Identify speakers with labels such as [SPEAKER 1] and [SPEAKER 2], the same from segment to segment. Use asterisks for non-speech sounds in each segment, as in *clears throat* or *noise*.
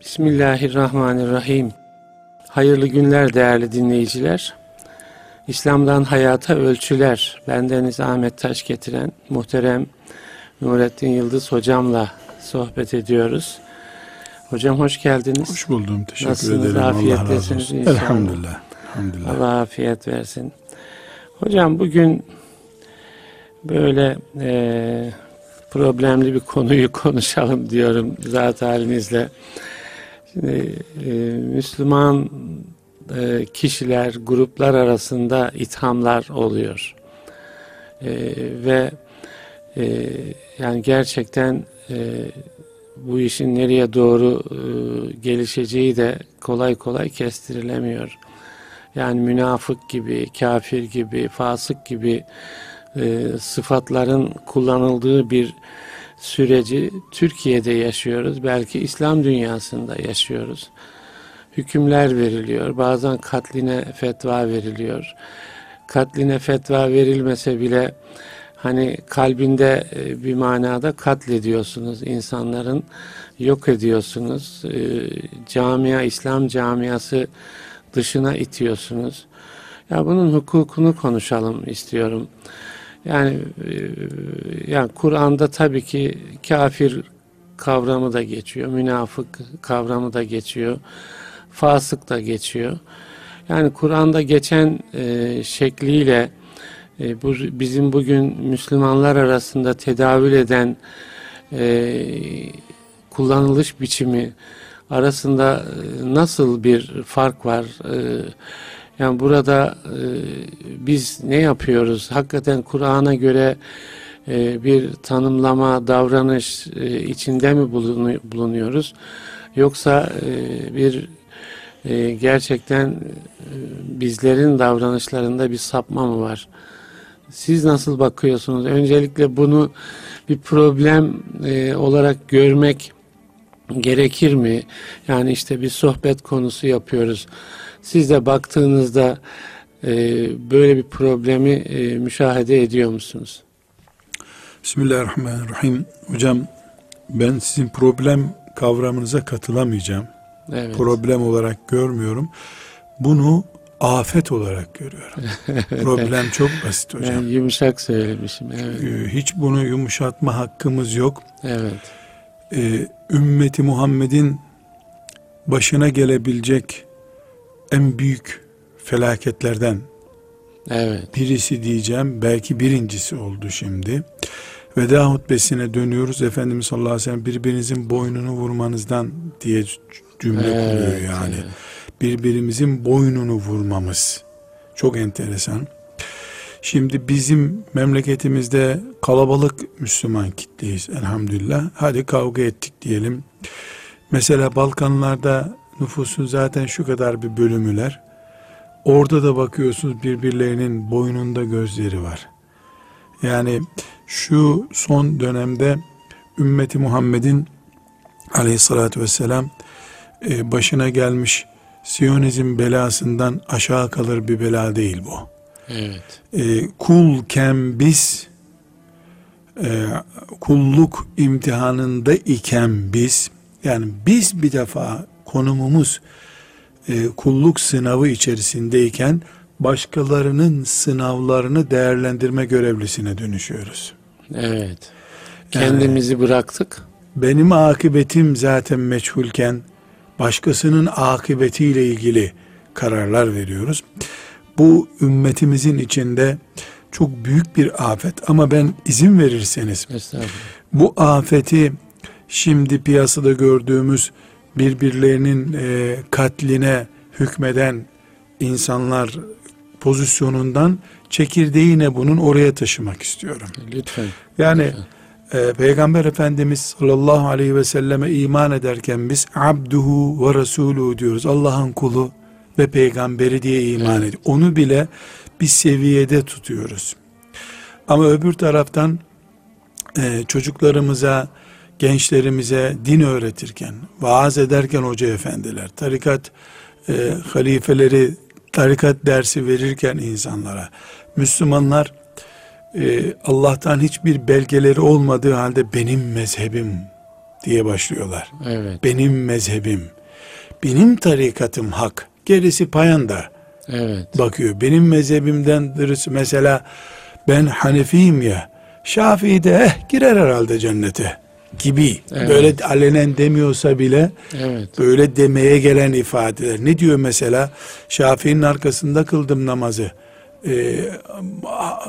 [SPEAKER 1] Bismillahirrahmanirrahim. Hayırlı günler değerli dinleyiciler. İslam'dan hayata ölçüler. Bendeniz Ahmet Taş getiren muhterem Nurettin Yıldız hocamla sohbet ediyoruz. Hocam hoş geldiniz.
[SPEAKER 2] Hoş buldum. Teşekkür
[SPEAKER 1] Nasılsınız?
[SPEAKER 2] ederim.
[SPEAKER 1] Afiyettesiniz
[SPEAKER 2] Allah
[SPEAKER 1] inşallah.
[SPEAKER 2] Elhamdülillah. Elhamdülillah.
[SPEAKER 1] Allah afiyet versin. Hocam bugün böyle e, problemli bir konuyu *laughs* konuşalım diyorum zat halinizle. Şimdi e, Müslüman e, kişiler, gruplar arasında ithamlar oluyor. E, ve e, yani gerçekten e, bu işin nereye doğru e, gelişeceği de kolay kolay kestirilemiyor. Yani münafık gibi, kafir gibi, fasık gibi e, sıfatların kullanıldığı bir süreci Türkiye'de yaşıyoruz. Belki İslam dünyasında yaşıyoruz. Hükümler veriliyor. Bazen katline fetva veriliyor. Katline fetva verilmese bile hani kalbinde e, bir manada katlediyorsunuz insanların yok ediyorsunuz. E, camia, İslam camiası dışına itiyorsunuz. Ya bunun hukukunu konuşalım istiyorum. Yani e, yani Kur'an'da tabii ki kafir kavramı da geçiyor, münafık kavramı da geçiyor, fasık da geçiyor. Yani Kur'an'da geçen e, şekliyle e, bu bizim bugün Müslümanlar arasında tedavül eden e, kullanılış biçimi arasında e, nasıl bir fark var? E, yani burada e, biz ne yapıyoruz? Hakikaten Kur'an'a göre e, bir tanımlama, davranış e, içinde mi bulunu- bulunuyoruz? Yoksa e, bir e, gerçekten e, bizlerin davranışlarında bir sapma mı var? Siz nasıl bakıyorsunuz? Öncelikle bunu bir problem e, olarak görmek gerekir mi? Yani işte bir sohbet konusu yapıyoruz. Siz de baktığınızda e, böyle bir problemi e, müşahede ediyor musunuz?
[SPEAKER 2] Bismillahirrahmanirrahim. Hocam ben sizin problem kavramınıza katılamayacağım.
[SPEAKER 1] Evet.
[SPEAKER 2] Problem olarak görmüyorum. Bunu afet olarak görüyorum. *laughs* problem çok basit hocam.
[SPEAKER 1] Ben yumuşak söylemişim. Evet.
[SPEAKER 2] Ee, Hiç bunu yumuşatma hakkımız yok.
[SPEAKER 1] Evet.
[SPEAKER 2] Ee, ümmeti Muhammed'in başına gelebilecek en büyük felaketlerden
[SPEAKER 1] Evet.
[SPEAKER 2] birisi diyeceğim. Belki birincisi oldu şimdi. Veda hutbesine dönüyoruz. Efendimiz sallallahu aleyhi ve sellem birbirinizin boynunu vurmanızdan diye cümle kuruyor
[SPEAKER 1] Evet,
[SPEAKER 2] yani.
[SPEAKER 1] evet.
[SPEAKER 2] Birbirimizin boynunu vurmamız. Çok enteresan. Şimdi bizim memleketimizde kalabalık Müslüman kitleyiz elhamdülillah. Hadi kavga ettik diyelim. Mesela Balkanlarda nüfusun zaten şu kadar bir bölümüler. Orada da bakıyorsunuz birbirlerinin boynunda gözleri var. Yani şu son dönemde ümmeti Muhammed'in aleyhissalatü vesselam e, başına gelmiş Siyonizm belasından aşağı kalır bir bela değil bu.
[SPEAKER 1] Evet.
[SPEAKER 2] E, kulken biz e, kulluk imtihanında iken biz yani biz bir defa konumumuz e, kulluk sınavı içerisindeyken başkalarının sınavlarını değerlendirme görevlisine dönüşüyoruz.
[SPEAKER 1] Evet. Kendimizi bıraktık.
[SPEAKER 2] Benim akıbetim zaten meçhulken başkasının akıbetiyle ilgili kararlar veriyoruz. Bu ümmetimizin içinde çok büyük bir afet ama ben izin verirseniz bu afeti şimdi piyasada gördüğümüz birbirlerinin e, katline hükmeden insanlar pozisyonundan çekirdeğine bunun oraya taşımak istiyorum.
[SPEAKER 1] Lütfen.
[SPEAKER 2] Yani e, Peygamber Efendimiz sallallahu aleyhi ve selleme iman ederken biz abduhu ve resuluhu diyoruz. Allah'ın kulu ve peygamberi diye iman ediyoruz. Onu bile bir seviyede tutuyoruz. Ama öbür taraftan e, çocuklarımıza, gençlerimize din öğretirken, vaaz ederken hoca efendiler, tarikat e, halifeleri, tarikat dersi verirken insanlara, Müslümanlar e, Allah'tan hiçbir belgeleri olmadığı halde benim mezhebim diye başlıyorlar.
[SPEAKER 1] Evet.
[SPEAKER 2] Benim mezhebim, benim tarikatım hak. Gerisi payanda
[SPEAKER 1] Evet.
[SPEAKER 2] bakıyor. Benim mezhebimden birisi mesela ben Hanefiyim ya. Şafii de eh girer herhalde cennete gibi.
[SPEAKER 1] Evet.
[SPEAKER 2] Böyle alenen demiyorsa bile
[SPEAKER 1] Evet.
[SPEAKER 2] böyle demeye gelen ifadeler. Ne diyor mesela? Şafii'nin arkasında kıldım namazı. Ee,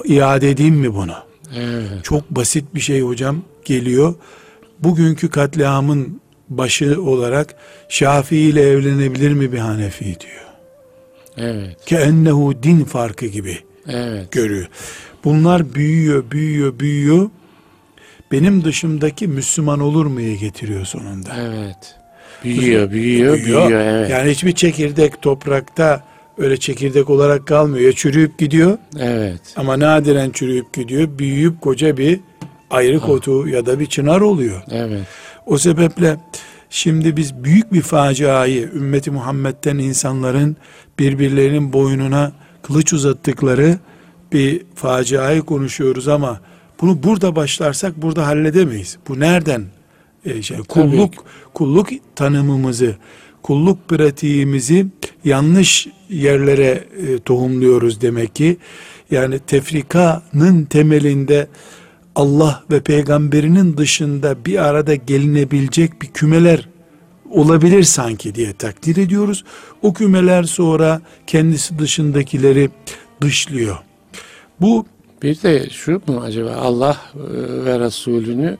[SPEAKER 2] iade edeyim mi bunu?
[SPEAKER 1] Evet.
[SPEAKER 2] Çok basit bir şey hocam geliyor. Bugünkü katliamın başı olarak Şafii ile evlenebilir mi bir Hanefi diyor.
[SPEAKER 1] Evet.
[SPEAKER 2] Ki ennehu din farkı gibi
[SPEAKER 1] Evet.
[SPEAKER 2] görüyor. Bunlar büyüyor, büyüyor, büyüyor. Benim dışımdaki Müslüman olur mu'ya getiriyor sonunda.
[SPEAKER 1] Evet. Büyüyor, büyüyor, büyüyor. Evet.
[SPEAKER 2] Yani hiçbir çekirdek toprakta öyle çekirdek olarak kalmıyor. Ya çürüyüp gidiyor
[SPEAKER 1] Evet.
[SPEAKER 2] ama nadiren çürüyüp gidiyor. Büyüyüp koca bir ayrık otu ya da bir çınar oluyor.
[SPEAKER 1] Evet.
[SPEAKER 2] O sebeple şimdi biz büyük bir faciayı ümmeti Muhammed'den insanların birbirlerinin boynuna kılıç uzattıkları bir faciayı konuşuyoruz ama bunu burada başlarsak burada halledemeyiz. Bu nereden? Ee, şey, kulluk kulluk tanımımızı, kulluk pratiğimizi yanlış yerlere e, tohumluyoruz demek ki. Yani tefrikanın temelinde Allah ve peygamberinin dışında bir arada gelinebilecek bir kümeler olabilir sanki diye takdir ediyoruz. O kümeler sonra kendisi dışındakileri dışlıyor. Bu
[SPEAKER 1] Bir de şu mu acaba Allah e, ve Resulünü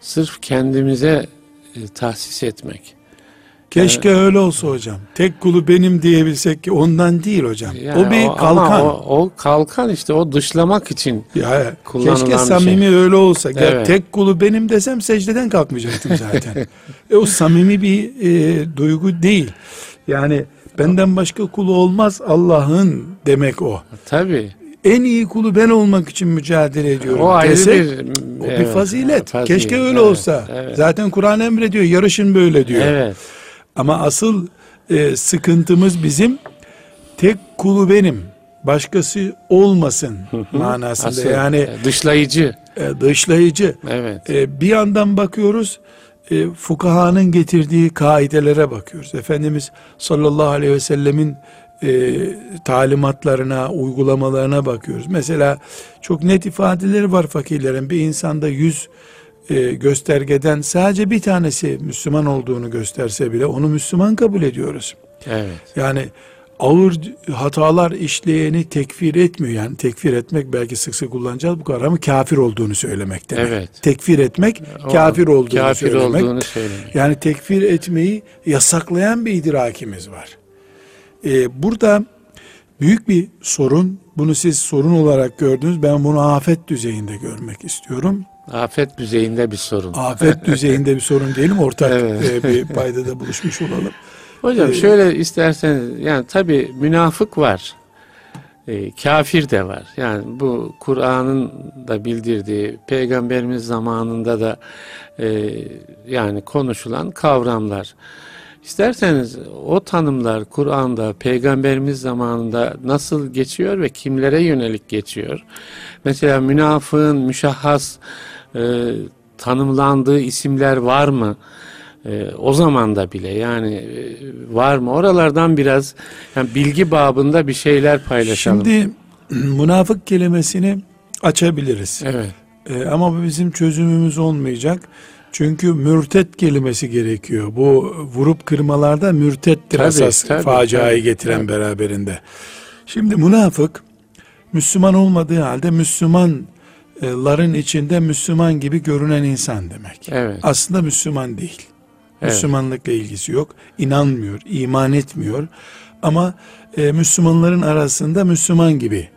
[SPEAKER 1] sırf kendimize e, tahsis etmek.
[SPEAKER 2] keşke öyle olsa hocam. Tek kulu benim diyebilsek ki ondan değil hocam.
[SPEAKER 1] Yani
[SPEAKER 2] o bir
[SPEAKER 1] ama
[SPEAKER 2] kalkan.
[SPEAKER 1] O, o kalkan işte o dışlamak için.
[SPEAKER 2] Ya
[SPEAKER 1] Kullanılan
[SPEAKER 2] keşke
[SPEAKER 1] bir
[SPEAKER 2] samimi
[SPEAKER 1] şey.
[SPEAKER 2] öyle olsa.
[SPEAKER 1] Evet.
[SPEAKER 2] tek kulu benim desem secdeden kalkmayacaktım zaten. *laughs* e, o samimi bir e, duygu değil. Yani benden başka kulu olmaz Allah'ın demek o.
[SPEAKER 1] Tabii.
[SPEAKER 2] En iyi kulu ben olmak için mücadele ediyorum.
[SPEAKER 1] O ayrı
[SPEAKER 2] desek,
[SPEAKER 1] bir
[SPEAKER 2] o bir
[SPEAKER 1] evet,
[SPEAKER 2] fazilet.
[SPEAKER 1] fazilet.
[SPEAKER 2] Keşke öyle
[SPEAKER 1] Evet,
[SPEAKER 2] olsa.
[SPEAKER 1] Evet.
[SPEAKER 2] Zaten Kur'an emrediyor. Yarışın böyle diyor.
[SPEAKER 1] Evet.
[SPEAKER 2] Ama asıl e, sıkıntımız bizim tek kulu benim. Başkası olmasın manasında.
[SPEAKER 1] Asıl,
[SPEAKER 2] yani
[SPEAKER 1] e, dışlayıcı.
[SPEAKER 2] e, dışlayıcı.
[SPEAKER 1] Evet.
[SPEAKER 2] E, bir yandan bakıyoruz e, fukahanın getirdiği kaidelere bakıyoruz. Efendimiz sallallahu aleyhi ve sellemin e, talimatlarına, uygulamalarına bakıyoruz. Mesela çok net ifadeleri var fakirlerin. Bir insanda yüz e, göstergeden sadece bir tanesi Müslüman olduğunu gösterse bile onu Müslüman kabul ediyoruz.
[SPEAKER 1] Evet.
[SPEAKER 2] Yani ağır hatalar işleyeni tekfir etmiyor. Yani tekfir etmek belki sık sık kullanacağız bu kavramı kafir olduğunu söylemek demek.
[SPEAKER 1] Evet.
[SPEAKER 2] Tekfir etmek
[SPEAKER 1] O
[SPEAKER 2] kafir olduğunu
[SPEAKER 1] kafir
[SPEAKER 2] söylemek.
[SPEAKER 1] olduğunu söylemek.
[SPEAKER 2] Yani tekfir etmeyi yasaklayan bir idrakimiz var. Ee, burada büyük bir sorun. Bunu siz sorun olarak gördünüz. Ben bunu afet düzeyinde görmek istiyorum.
[SPEAKER 1] Afet düzeyinde bir sorun.
[SPEAKER 2] Afet *laughs* düzeyinde bir sorun diyelim. Ortak
[SPEAKER 1] Evet.
[SPEAKER 2] e, bir paydada buluşmuş olalım.
[SPEAKER 1] Hocam
[SPEAKER 2] Ee,
[SPEAKER 1] şöyle isterseniz yani tabi münafık var. E, kafir de var. Yani bu Kur'an'ın da bildirdiği peygamberimiz zamanında da e, yani konuşulan kavramlar. İsterseniz o tanımlar Kur'an'da peygamberimiz zamanında nasıl geçiyor ve kimlere yönelik geçiyor? Mesela münafığın müşahhas e, tanımlandığı isimler var mı? E, o zaman da bile yani e, var mı? Oralardan biraz yani bilgi babında bir şeyler paylaşalım.
[SPEAKER 2] Şimdi *clears throat* münafık kelimesini açabiliriz.
[SPEAKER 1] evet.
[SPEAKER 2] Ee, ama bu bizim çözümümüz olmayacak. Çünkü mürtet kelimesi gerekiyor. Bu vurup kırmalarda mürtettir
[SPEAKER 1] Tabii,
[SPEAKER 2] esas
[SPEAKER 1] tabii,
[SPEAKER 2] faciayı
[SPEAKER 1] tabii,
[SPEAKER 2] getiren
[SPEAKER 1] tabii.
[SPEAKER 2] beraberinde. Şimdi münafık Müslüman olmadığı halde Müslümanların içinde Müslüman gibi görünen insan demek.
[SPEAKER 1] Evet.
[SPEAKER 2] Aslında Müslüman değil.
[SPEAKER 1] Evet.
[SPEAKER 2] Müslümanlıkla ilgisi yok. İnanmıyor, iman etmiyor. Ama e, Müslümanların arasında Müslüman gibi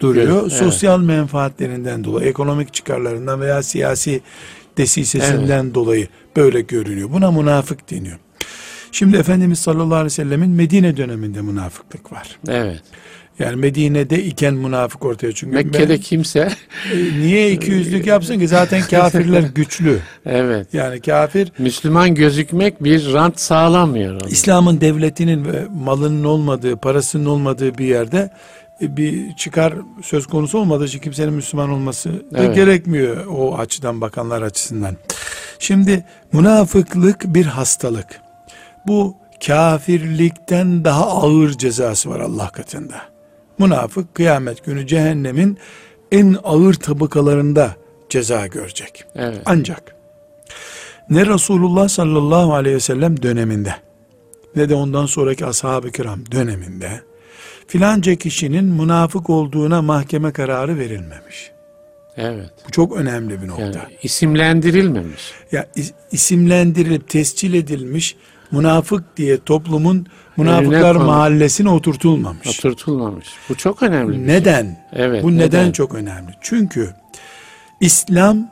[SPEAKER 2] duruyor.
[SPEAKER 1] Evet,
[SPEAKER 2] Sosyal menfaatlerinden dolayı, ekonomik çıkarlarından veya siyasi desisesinden dolayı böyle görünüyor. Buna münafık deniyor. Şimdi Efendimiz sallallahu aleyhi ve sellemin Medine döneminde münafıklık var.
[SPEAKER 1] Evet.
[SPEAKER 2] Yani Medine'de iken münafık ortaya çünkü.
[SPEAKER 1] Mekke'de kimse
[SPEAKER 2] E, niye iki yüzlük yapsın ki? Zaten *laughs* kafirler güçlü.
[SPEAKER 1] evet.
[SPEAKER 2] Yani kafir
[SPEAKER 1] Müslüman gözükmek bir rant sağlamıyor.
[SPEAKER 2] İslam'ın devletinin ve malının olmadığı, parasının olmadığı bir yerde bir çıkar söz konusu olmadığı için kimsenin Müslüman olması da
[SPEAKER 1] Evet.
[SPEAKER 2] gerekmiyor o açıdan bakanlar açısından. Şimdi münafıklık bir hastalık. Bu kafirlikten daha ağır cezası var Allah katında. Münafık kıyamet günü cehennemin en ağır tabakalarında ceza görecek.
[SPEAKER 1] Evet.
[SPEAKER 2] Ancak ne Resulullah sallallahu aleyhi ve sellem döneminde ne de ondan sonraki ashab-ı kiram döneminde filanca kişinin münafık olduğuna mahkeme kararı verilmemiş.
[SPEAKER 1] Evet.
[SPEAKER 2] Bu çok önemli bir nokta.
[SPEAKER 1] Yani isimlendirilmemiş.
[SPEAKER 2] Ya is- isimlendirilip tescil edilmiş münafık diye toplumun münafıklar mahallesine oturtulmamış.
[SPEAKER 1] Oturtulmamış. Bu çok önemli. şey.
[SPEAKER 2] Neden?
[SPEAKER 1] Evet,
[SPEAKER 2] Bu neden,
[SPEAKER 1] neden?
[SPEAKER 2] çok önemli? Çünkü İslam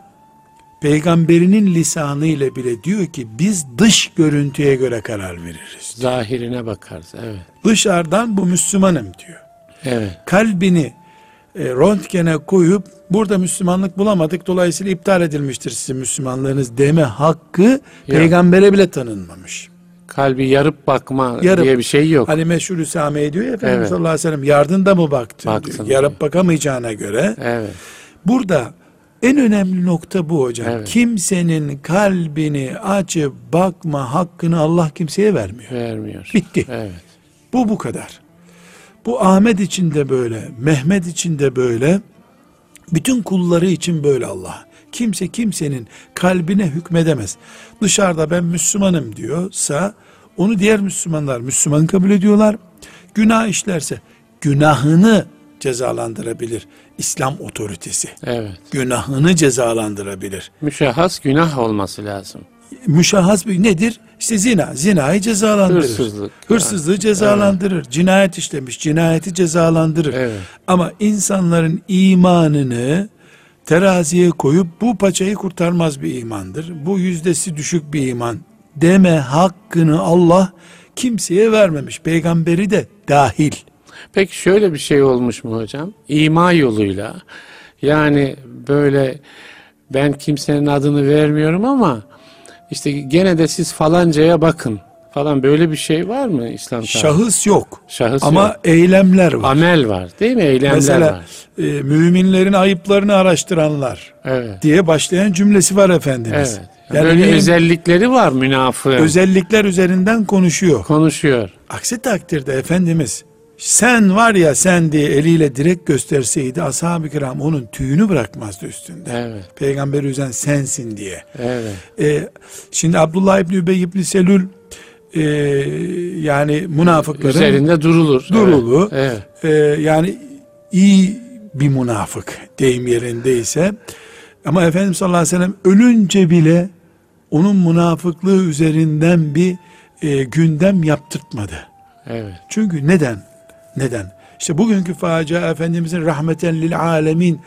[SPEAKER 2] peygamberinin lisanı ile bile diyor ki biz dış görüntüye göre karar veririz.
[SPEAKER 1] Zahirine bakarız. Evet.
[SPEAKER 2] Dışarıdan bu Müslümanım diyor.
[SPEAKER 1] Evet.
[SPEAKER 2] Kalbini e, röntgene koyup burada Müslümanlık bulamadık dolayısıyla iptal edilmiştir sizin Müslümanlığınız deme hakkı peygambere bile tanınmamış.
[SPEAKER 1] Kalbi yarıp bakma
[SPEAKER 2] Yarıp.
[SPEAKER 1] diye bir şey yok.
[SPEAKER 2] Hani meşhur Üsame diyor ya Efendimiz
[SPEAKER 1] Evet.
[SPEAKER 2] sallallahu aleyhi ve sellem yardında mı baktın
[SPEAKER 1] Baktın
[SPEAKER 2] diyor.
[SPEAKER 1] diyor.
[SPEAKER 2] Yarıp bakamayacağına göre
[SPEAKER 1] Evet.
[SPEAKER 2] Burada en önemli nokta bu hocam.
[SPEAKER 1] Evet.
[SPEAKER 2] Kimsenin kalbini açıp bakma hakkını Allah kimseye vermiyor.
[SPEAKER 1] Vermiyor.
[SPEAKER 2] Bitti.
[SPEAKER 1] Evet.
[SPEAKER 2] Bu bu kadar. Bu Ahmet için de böyle, Mehmet için de böyle, bütün kulları için böyle Allah. Kimse kimsenin kalbine hükmedemez. Dışarıda ben Müslümanım diyorsa onu diğer Müslümanlar Müslüman kabul ediyorlar. Günah işlerse günahını cezalandırabilir İslam otoritesi.
[SPEAKER 1] Evet.
[SPEAKER 2] Günahını cezalandırabilir.
[SPEAKER 1] Müşahhas günah olması lazım.
[SPEAKER 2] Müşahhas bir nedir? İşte zina. Zinayı cezalandırır.
[SPEAKER 1] Hırsızlık.
[SPEAKER 2] Hırsızlığı cezalandırır. Cinayet işlemiş. Cinayeti cezalandırır.
[SPEAKER 1] Evet.
[SPEAKER 2] Ama insanların imanını teraziye koyup bu paçayı kurtarmaz bir imandır. Bu yüzdesi düşük bir iman deme hakkını Allah kimseye vermemiş. Peygamberi de dahil.
[SPEAKER 1] Peki şöyle bir şey olmuş mu hocam? İma yoluyla yani böyle ben kimsenin adını vermiyorum ama işte gene de siz falancaya bakın falan böyle bir şey var mı İslam tarihinde?
[SPEAKER 2] Şahıs yok.
[SPEAKER 1] Şahıs
[SPEAKER 2] Ama
[SPEAKER 1] yok.
[SPEAKER 2] eylemler var.
[SPEAKER 1] Amel var değil mi? Eylemler
[SPEAKER 2] Mesela
[SPEAKER 1] var.
[SPEAKER 2] e, müminlerin ayıplarını araştıranlar
[SPEAKER 1] Evet.
[SPEAKER 2] diye başlayan cümlesi var Efendimiz.
[SPEAKER 1] Evet.
[SPEAKER 2] Yani
[SPEAKER 1] böyle özellikleri var münafığın.
[SPEAKER 2] özellikler üzerinden konuşuyor.
[SPEAKER 1] konuşuyor.
[SPEAKER 2] Aksi takdirde Efendimiz sen var ya sen diye eliyle direkt gösterseydi ashab-ı kiram onun tüyünü bırakmazdı üstünde.
[SPEAKER 1] Evet.
[SPEAKER 2] Peygamber üzen sensin diye.
[SPEAKER 1] Evet.
[SPEAKER 2] E, şimdi Abdullah İbni Übey İbni Selül e, yani münafıkların
[SPEAKER 1] Üzerinde durulur.
[SPEAKER 2] Durulu.
[SPEAKER 1] Evet.
[SPEAKER 2] e, yani iyi bir münafık deyim yerindeyse ama Efendimiz sallallahu aleyhi ve sellem ölünce bile onun münafıklığı üzerinden bir e, gündem yaptırtmadı.
[SPEAKER 1] Evet.
[SPEAKER 2] Çünkü neden? Neden? İşte bugünkü facia Efendimizin rahmeten lil alemin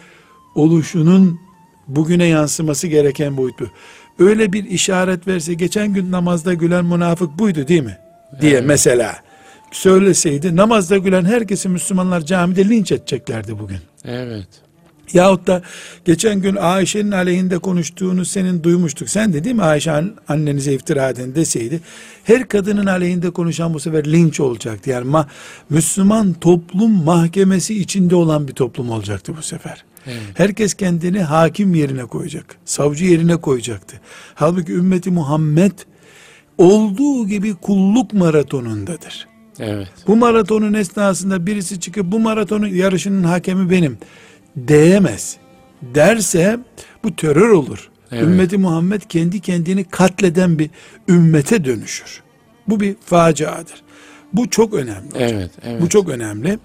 [SPEAKER 2] oluşunun bugüne yansıması gereken boyutu. Öyle bir işaret verse geçen gün namazda gülen münafık buydu değil mi? Diye
[SPEAKER 1] Evet.
[SPEAKER 2] mesela söyleseydi namazda gülen herkesi Müslümanlar camide linç edeceklerdi bugün.
[SPEAKER 1] Evet.
[SPEAKER 2] Yahut da geçen gün Ayşe'nin aleyhinde konuştuğunu senin duymuştuk. Sen de değil mi Ayşe an- annenize iftira edin deseydi. Her kadının aleyhinde konuşan bu sefer linç olacaktı. Yani ma- Müslüman toplum mahkemesi içinde olan bir toplum olacaktı bu sefer.
[SPEAKER 1] Evet.
[SPEAKER 2] Herkes kendini hakim yerine koyacak. Savcı yerine koyacaktı. Halbuki ümmeti Muhammed olduğu gibi kulluk maratonundadır.
[SPEAKER 1] Evet.
[SPEAKER 2] Bu maratonun esnasında birisi çıkıp bu maratonun yarışının hakemi benim diyemez. Derse bu terör olur.
[SPEAKER 1] Evet.
[SPEAKER 2] Ümmeti Muhammed kendi kendini katleden bir ümmete dönüşür. Bu bir faciadır. Bu çok önemli. hocam.
[SPEAKER 1] Evet. Evet.
[SPEAKER 2] Bu çok önemli.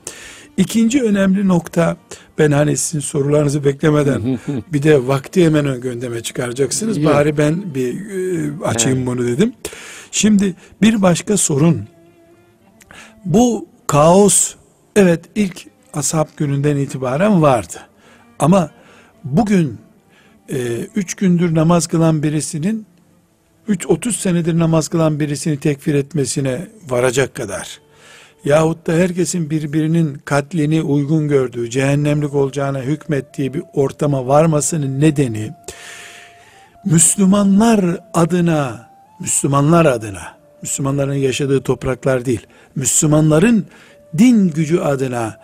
[SPEAKER 2] İkinci önemli nokta ben hani sizin sorularınızı beklemeden *laughs* bir de vakti hemen gündeme çıkaracaksınız.
[SPEAKER 1] Yok.
[SPEAKER 2] Bari ben bir e, açayım bunu dedim. Şimdi bir başka sorun bu kaos evet ilk ashab gününden itibaren vardı. Ama bugün e, üç gündür namaz kılan birisinin 3-30 senedir namaz kılan birisini tekfir etmesine varacak kadar yahut da herkesin birbirinin katlini uygun gördüğü, cehennemlik olacağına hükmettiği bir ortama varmasının nedeni Müslümanlar adına, Müslümanlar adına, Müslümanların yaşadığı topraklar değil, Müslümanların din gücü adına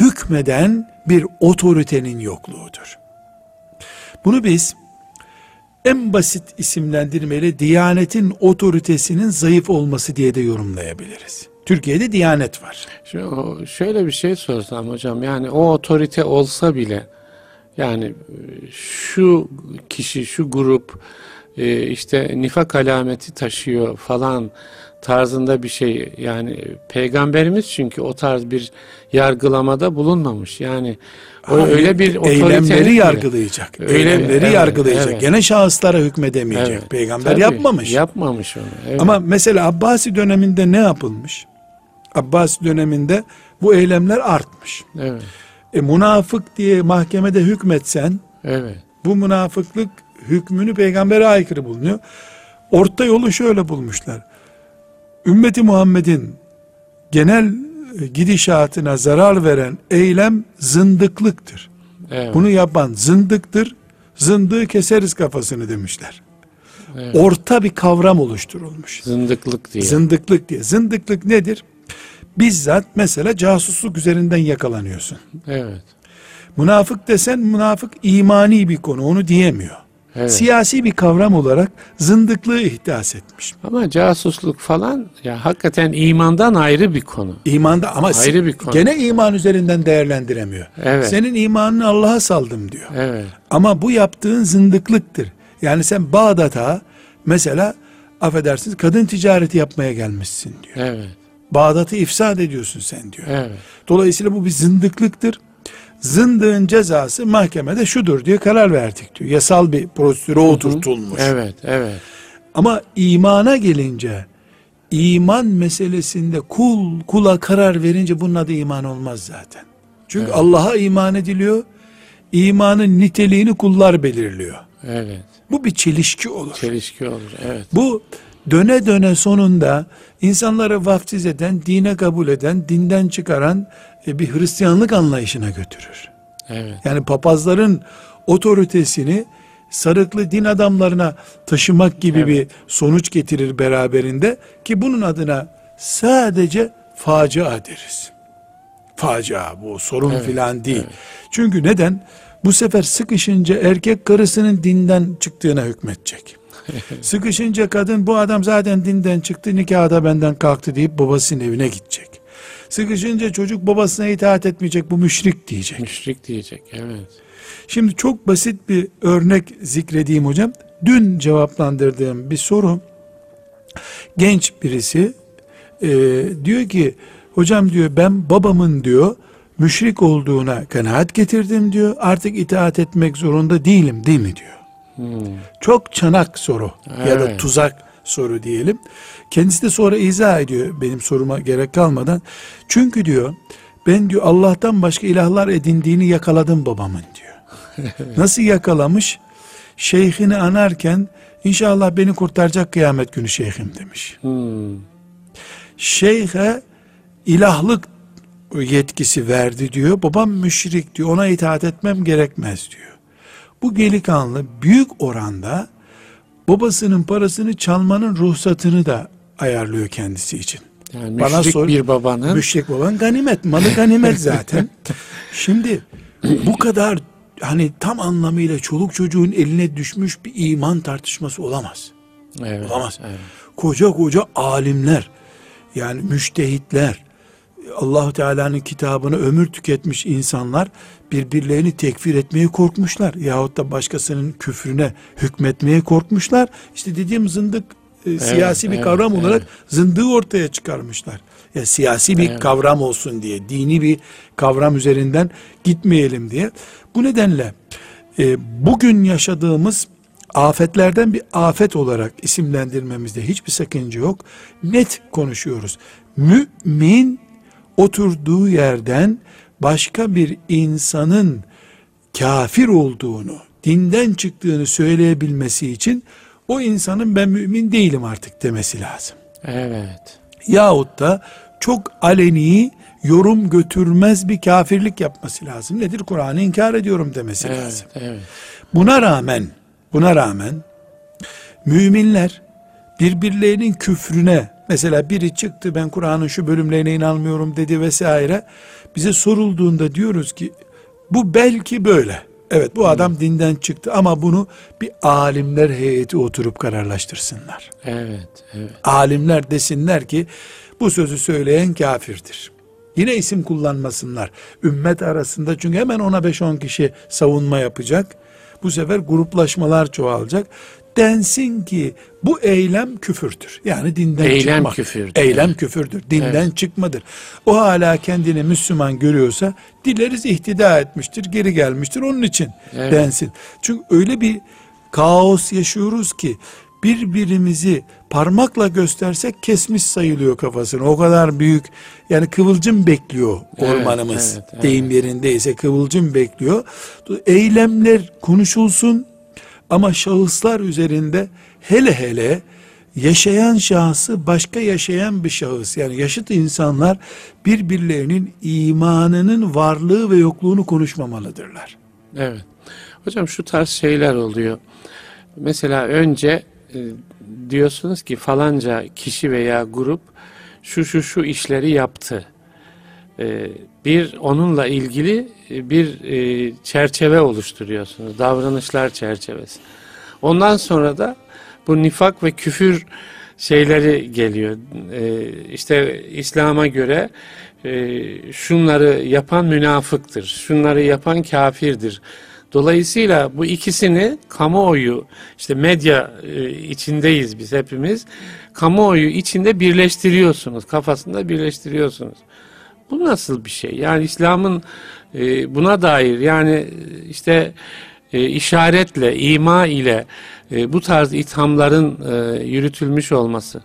[SPEAKER 2] hükmeden bir otoritenin yokluğudur. Bunu biz en basit isimlendirmeyle Diyanetin otoritesinin zayıf olması diye de yorumlayabiliriz. Türkiye'de Diyanet var.
[SPEAKER 1] Şu, şöyle bir şey sorsam hocam yani o otorite olsa bile yani şu kişi şu grup e, işte nifak alameti taşıyor falan tarzında bir şey yani peygamberimiz çünkü o tarz bir yargılamada bulunmamış yani o
[SPEAKER 2] Hayır,
[SPEAKER 1] öyle bir
[SPEAKER 2] eylemleri yargılayacak.
[SPEAKER 1] Öyle
[SPEAKER 2] eylemleri
[SPEAKER 1] evet,
[SPEAKER 2] yargılayacak.
[SPEAKER 1] evet.
[SPEAKER 2] Gene şahıslara hükmedemeyecek.
[SPEAKER 1] Evet,
[SPEAKER 2] Peygamber
[SPEAKER 1] tabii,
[SPEAKER 2] yapmamış.
[SPEAKER 1] Yapmamış onu. evet.
[SPEAKER 2] Ama mesela Abbasi döneminde ne yapılmış? Abbasi döneminde bu eylemler artmış.
[SPEAKER 1] evet.
[SPEAKER 2] E münafık diye mahkemede hükmetsen
[SPEAKER 1] Evet.
[SPEAKER 2] bu münafıklık hükmünü peygambere aykırı bulunuyor. Orta yolu şöyle bulmuşlar. Ümmeti Muhammed'in genel e, gidişatına zarar veren eylem zındıklıktır.
[SPEAKER 1] Evet.
[SPEAKER 2] Bunu yapan zındıktır. Zındığı keseriz kafasını demişler.
[SPEAKER 1] evet.
[SPEAKER 2] Orta bir kavram oluşturulmuş.
[SPEAKER 1] Zındıklık diye.
[SPEAKER 2] Zındıklık diye. Zındıklık nedir? Bizzat mesela casusluk üzerinden yakalanıyorsun.
[SPEAKER 1] evet.
[SPEAKER 2] Münafık desen münafık imani bir konu onu diyemiyor.
[SPEAKER 1] Evet.
[SPEAKER 2] Siyasi bir kavram olarak zındıklığı ihdas etmiş.
[SPEAKER 1] Ama casusluk falan ya hakikaten imandan ayrı bir konu.
[SPEAKER 2] İmanda ama
[SPEAKER 1] Ayrı bir konu.
[SPEAKER 2] gene iman üzerinden değerlendiremiyor.
[SPEAKER 1] Evet.
[SPEAKER 2] Senin imanını Allah'a saldım diyor.
[SPEAKER 1] Evet.
[SPEAKER 2] Ama bu yaptığın zındıklıktır. Yani sen Bağdat'a mesela affedersiniz kadın ticareti yapmaya gelmişsin diyor.
[SPEAKER 1] Evet.
[SPEAKER 2] Bağdat'ı ifsad ediyorsun sen diyor.
[SPEAKER 1] Evet.
[SPEAKER 2] Dolayısıyla bu bir zındıklıktır. Zındığın cezası mahkemede şudur diye karar verdik diyor. Yasal bir prosedüre oturtulmuş.
[SPEAKER 1] Evet. Evet.
[SPEAKER 2] Ama imana gelince iman meselesinde kul kula karar verince bunun adı iman olmaz zaten. Çünkü
[SPEAKER 1] Evet.
[SPEAKER 2] Allah'a iman ediliyor. İmanın niteliğini kullar belirliyor.
[SPEAKER 1] Evet.
[SPEAKER 2] Bu bir çelişki olur.
[SPEAKER 1] Çelişki olur. Evet.
[SPEAKER 2] Bu döne döne sonunda insanları vaftiz eden, dine kabul eden, dinden çıkaran e, bir Hristiyanlık anlayışına götürür.
[SPEAKER 1] Evet.
[SPEAKER 2] Yani papazların otoritesini sarıklı din adamlarına taşımak gibi
[SPEAKER 1] Evet.
[SPEAKER 2] bir sonuç getirir beraberinde ki bunun adına sadece facia deriz. Facia bu sorun
[SPEAKER 1] Evet,
[SPEAKER 2] filan değil.
[SPEAKER 1] evet.
[SPEAKER 2] Çünkü neden? Bu sefer sıkışınca erkek karısının dinden çıktığına hükmetecek. *laughs* Sıkışınca kadın bu adam zaten dinden çıktı nikahı da benden kalktı deyip babasının evine gidecek. Sıkışınca çocuk babasına itaat etmeyecek bu müşrik diyecek.
[SPEAKER 1] Müşrik diyecek. Evet.
[SPEAKER 2] Şimdi çok basit bir örnek zikredeyim hocam. Dün cevaplandırdığım bir soru genç birisi e, diyor ki hocam diyor ben babamın diyor müşrik olduğuna kanaat getirdim diyor artık itaat etmek zorunda değilim değil mi diyor.
[SPEAKER 1] Hmm.
[SPEAKER 2] Çok çanak soru ya da
[SPEAKER 1] Evet.
[SPEAKER 2] tuzak soru diyelim. Kendisi de sonra izah ediyor benim soruma gerek kalmadan. Çünkü diyor ben diyor Allah'tan başka ilahlar edindiğini yakaladım babamın diyor. *laughs* Nasıl yakalamış? Şeyhini anarken inşallah beni kurtaracak kıyamet günü şeyhim demiş.
[SPEAKER 1] Hmm.
[SPEAKER 2] Şeyhe ilahlık yetkisi verdi diyor. Babam müşrik diyor. Ona itaat etmem gerekmez diyor. Bu delikanlı büyük oranda babasının parasını çalmanın ruhsatını da ayarlıyor kendisi için.
[SPEAKER 1] Yani
[SPEAKER 2] Bana sor-
[SPEAKER 1] bir babanın
[SPEAKER 2] Müşrik baban ganimet, malı ganimet zaten. *laughs* Şimdi bu kadar hani tam anlamıyla çoluk çocuğun eline düşmüş bir iman tartışması olamaz.
[SPEAKER 1] evet,
[SPEAKER 2] Olamaz.
[SPEAKER 1] Evet.
[SPEAKER 2] Koca koca alimler yani müştehitler Allahu Teala'nın kitabını ömür tüketmiş insanlar birbirlerini tekfir etmeye korkmuşlar yahut da başkasının küfrüne hükmetmeye korkmuşlar. İşte dediğim zındık e, siyasi bir
[SPEAKER 1] evet,
[SPEAKER 2] kavram olarak
[SPEAKER 1] evet.
[SPEAKER 2] zındığı ortaya çıkarmışlar. Ya siyasi bir
[SPEAKER 1] Evet.
[SPEAKER 2] kavram olsun diye, dini bir kavram üzerinden gitmeyelim diye. Bu nedenle e, bugün yaşadığımız afetlerden bir afet olarak isimlendirmemizde hiçbir sakınca yok. Net konuşuyoruz. Mümin oturduğu yerden başka bir insanın kafir olduğunu, dinden çıktığını söyleyebilmesi için o insanın ben mümin değilim artık demesi lazım.
[SPEAKER 1] Evet.
[SPEAKER 2] Yahut da çok aleni yorum götürmez bir kafirlik yapması lazım. Nedir? Kur'an'ı inkar ediyorum demesi lazım.
[SPEAKER 1] Evet. Evet.
[SPEAKER 2] Buna rağmen, buna rağmen müminler birbirlerinin küfrüne mesela biri çıktı ben Kur'an'ın şu bölümlerine inanmıyorum dedi vesaire bize sorulduğunda diyoruz ki bu belki böyle Evet bu adam dinden çıktı ama bunu bir alimler heyeti oturup kararlaştırsınlar.
[SPEAKER 1] Evet, evet.
[SPEAKER 2] Alimler desinler ki bu sözü söyleyen kafirdir. Yine isim kullanmasınlar. Ümmet arasında çünkü hemen ona 5-10 kişi savunma yapacak. Bu sefer gruplaşmalar çoğalacak. Densin ki bu eylem küfürdür. Yani dinden
[SPEAKER 1] Eylem
[SPEAKER 2] çıkmak.
[SPEAKER 1] küfürdür.
[SPEAKER 2] Eylem
[SPEAKER 1] Evet.
[SPEAKER 2] küfürdür. Dinden çıkmadır. O hala kendini Müslüman görüyorsa dileriz ihtida etmiştir, geri gelmiştir onun için
[SPEAKER 1] Evet.
[SPEAKER 2] densin. Çünkü öyle bir kaos yaşıyoruz ki birbirimizi parmakla göstersek kesmiş sayılıyor kafasını. O kadar büyük yani kıvılcım bekliyor
[SPEAKER 1] Evet,
[SPEAKER 2] ormanımız.
[SPEAKER 1] evet, evet.
[SPEAKER 2] Deyim yerindeyse kıvılcım bekliyor. Eylemler konuşulsun ama şahıslar üzerinde hele hele yaşayan şahsı başka yaşayan bir şahıs yani yaşıt insanlar birbirlerinin imanının varlığı ve yokluğunu konuşmamalıdırlar.
[SPEAKER 1] Evet. Hocam şu tarz şeyler oluyor. Mesela önce e, diyorsunuz ki falanca kişi veya grup şu şu şu işleri yaptı. E, bir onunla ilgili e, bir e, çerçeve oluşturuyorsunuz. Davranışlar çerçevesi. Ondan sonra da bu nifak ve küfür şeyleri geliyor. E, işte İslam'a göre e, şunları yapan münafıktır, şunları yapan kafirdir. Dolayısıyla bu ikisini kamuoyu, işte medya içindeyiz biz hepimiz, kamuoyu içinde birleştiriyorsunuz, kafasında birleştiriyorsunuz. Bu nasıl bir şey? Yani İslam'ın e, buna dair yani e, işte e, işaretle, ima ile e, bu tarz ithamların e, yürütülmüş olması.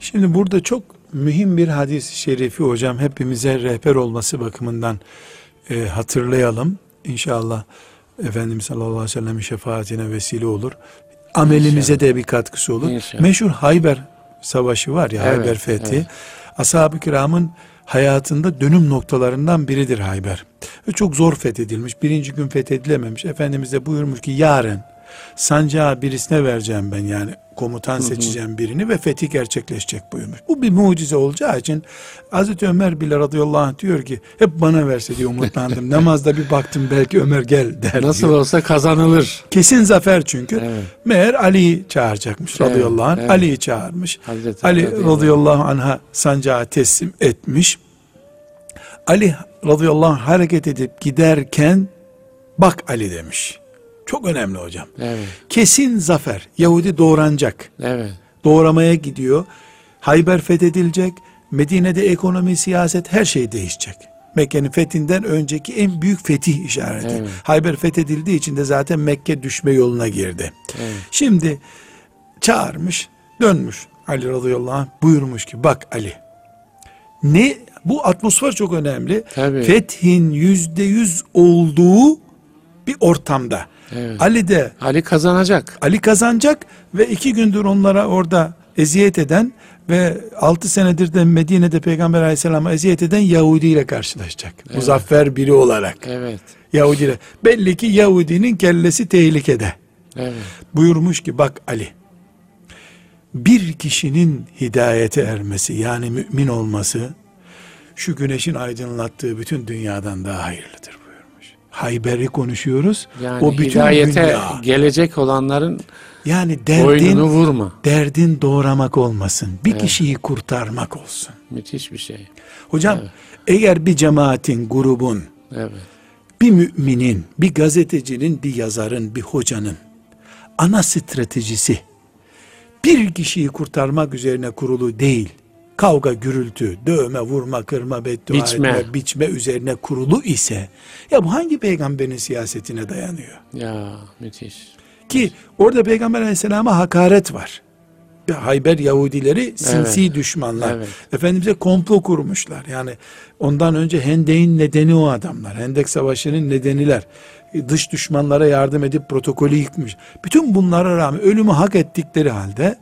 [SPEAKER 2] Şimdi burada çok mühim bir hadis-i şerifi hocam hepimize rehber olması bakımından e, hatırlayalım. İnşallah Efendimiz sallallahu aleyhi ve sellem'in şefaatine vesile olur. Amelimize de bir katkısı olur.
[SPEAKER 1] İnşallah.
[SPEAKER 2] Meşhur Hayber savaşı var ya
[SPEAKER 1] Evet,
[SPEAKER 2] Hayber fethi.
[SPEAKER 1] evet.
[SPEAKER 2] Ashab-ı kiramın hayatında dönüm noktalarından biridir Hayber. Ve çok zor fethedilmiş. Birinci gün fethedilememiş. Efendimiz de buyurmuş ki yarın sancağı birisine vereceğim ben yani komutan seçeceğim birini ve fethi gerçekleşecek buyurmuş. Bu bir mucize olacağı için Hazreti Ömer bile radıyallahu anh diyor ki hep bana verse diye umutlandım. *laughs* Namazda bir baktım belki Ömer gel der
[SPEAKER 1] Nasıl
[SPEAKER 2] diyor.
[SPEAKER 1] olsa kazanılır.
[SPEAKER 2] Kesin zafer çünkü.
[SPEAKER 1] Evet.
[SPEAKER 2] Meğer Ali'yi çağıracakmış
[SPEAKER 1] Evet,
[SPEAKER 2] radıyallahu anh.
[SPEAKER 1] evet.
[SPEAKER 2] Ali'yi çağırmış.
[SPEAKER 1] Hazreti
[SPEAKER 2] Ali
[SPEAKER 1] radıyallahu
[SPEAKER 2] anh'a sancağı teslim etmiş. Ali radıyallahu anh hareket edip giderken bak Ali demiş. Çok önemli hocam.
[SPEAKER 1] Evet,
[SPEAKER 2] Kesin zafer. Yahudi doğranacak.
[SPEAKER 1] evet,
[SPEAKER 2] Doğramaya gidiyor. Hayber fethedilecek. Medine'de ekonomi, siyaset her şey değişecek. Mekke'nin fethinden önceki en büyük fetih işareti.
[SPEAKER 1] Evet.
[SPEAKER 2] Hayber fethedildiği için de zaten Mekke düşme yoluna girdi.
[SPEAKER 1] evet.
[SPEAKER 2] Şimdi çağırmış, dönmüş Ali radıyallahu anh buyurmuş ki bak Ali ne bu atmosfer çok önemli.
[SPEAKER 1] Tabii.
[SPEAKER 2] Fethin yüzde yüz olduğu bir ortamda.
[SPEAKER 1] Evet.
[SPEAKER 2] Ali de
[SPEAKER 1] Ali kazanacak.
[SPEAKER 2] Ali kazanacak ve iki gündür onlara orada eziyet eden ve altı senedir de Medine'de Peygamber aleyhisselama eziyet eden Yahudi ile karşılaşacak. Muzaffer biri olarak.
[SPEAKER 1] Evet,
[SPEAKER 2] Yahudi ile. Belli ki Yahudinin kellesi tehlikede.
[SPEAKER 1] evet,
[SPEAKER 2] Buyurmuş ki bak Ali bir kişinin hidayete ermesi yani mümin olması şu güneşin aydınlattığı bütün dünyadan daha hayırlıdır. Hayber'i konuşuyoruz.
[SPEAKER 1] Yani
[SPEAKER 2] o bütün
[SPEAKER 1] hidayete
[SPEAKER 2] dünya.
[SPEAKER 1] gelecek olanların
[SPEAKER 2] Yani derdin
[SPEAKER 1] vurma.
[SPEAKER 2] derdin doğramak olmasın. Bir kişiyi kurtarmak olsun.
[SPEAKER 1] Müthiş bir şey.
[SPEAKER 2] Hocam eğer bir cemaatin, grubun,
[SPEAKER 1] Evet,
[SPEAKER 2] bir müminin, bir gazetecinin, bir yazarın, bir hocanın ana stratejisi bir kişiyi kurtarmak üzerine kurulu değil. Kavga, gürültü, dövme, vurma, kırma, beddua
[SPEAKER 1] Biçme.
[SPEAKER 2] etme, biçme üzerine kurulu ise ya bu hangi peygamberin siyasetine dayanıyor?
[SPEAKER 1] ya müthiş.
[SPEAKER 2] Ki orada peygamber aleyhisselama hakaret var. Hayber Yahudileri sinsi
[SPEAKER 1] Evet.
[SPEAKER 2] düşmanlar.
[SPEAKER 1] Evet.
[SPEAKER 2] Efendimiz'e komplo kurmuşlar. Yani ondan önce Hendek'in nedeni o adamlar. Hendek Savaşı'nın nedeniler. Dış düşmanlara yardım edip protokolü yıkmış. Bütün bunlara rağmen ölümü hak ettikleri halde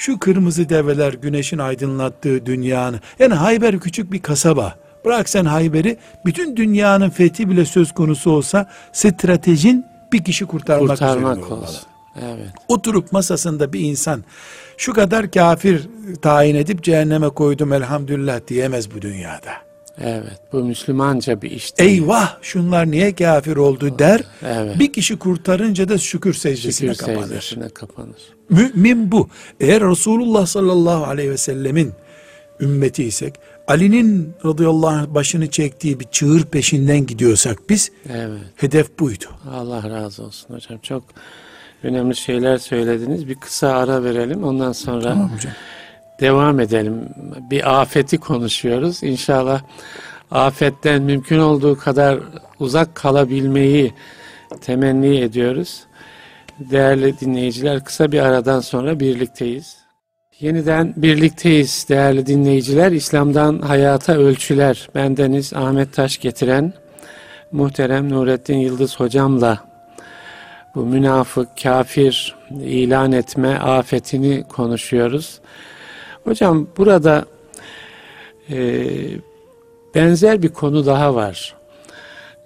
[SPEAKER 2] şu kırmızı develer güneşin aydınlattığı dünyanın yani Hayber küçük bir kasaba. Bırak sen Hayber'i bütün dünyanın fethi bile söz konusu olsa stratejin bir kişi kurtarmak, üzerine
[SPEAKER 1] Kurtarmak
[SPEAKER 2] olmalı.
[SPEAKER 1] olsun. Evet,
[SPEAKER 2] Oturup masasında bir insan şu kadar kafir tayin edip cehenneme koydum elhamdülillah diyemez bu dünyada.
[SPEAKER 1] Evet. Bu Müslümanca bir iş değil.
[SPEAKER 2] Eyvah şunlar niye kafir oldu der.
[SPEAKER 1] Evet.
[SPEAKER 2] Bir kişi kurtarınca da şükür secdesine
[SPEAKER 1] Şükür
[SPEAKER 2] kapanır.
[SPEAKER 1] secdesine kapanır.
[SPEAKER 2] Mümin bu. Eğer Resulullah sallallahu aleyhi ve sellemin ümmetiysek, Ali'nin radıyallahu anh başını çektiği bir çığır peşinden gidiyorsak biz,
[SPEAKER 1] Evet.
[SPEAKER 2] hedef buydu.
[SPEAKER 1] Allah razı olsun hocam. Çok önemli şeyler söylediniz. Bir kısa ara verelim. Ondan sonra
[SPEAKER 2] Tamam hocam.
[SPEAKER 1] Devam edelim. Bir afeti konuşuyoruz. İnşallah afetten mümkün olduğu kadar uzak kalabilmeyi temenni ediyoruz. Değerli dinleyiciler kısa bir aradan sonra birlikteyiz. Yeniden birlikteyiz değerli dinleyiciler. İslam'dan hayata ölçüler. Bendeniz Ahmet Taş getiren muhterem Nurettin Yıldız hocamla bu münafık, kafir ilan etme afetini konuşuyoruz. Hocam burada e, benzer bir konu daha var.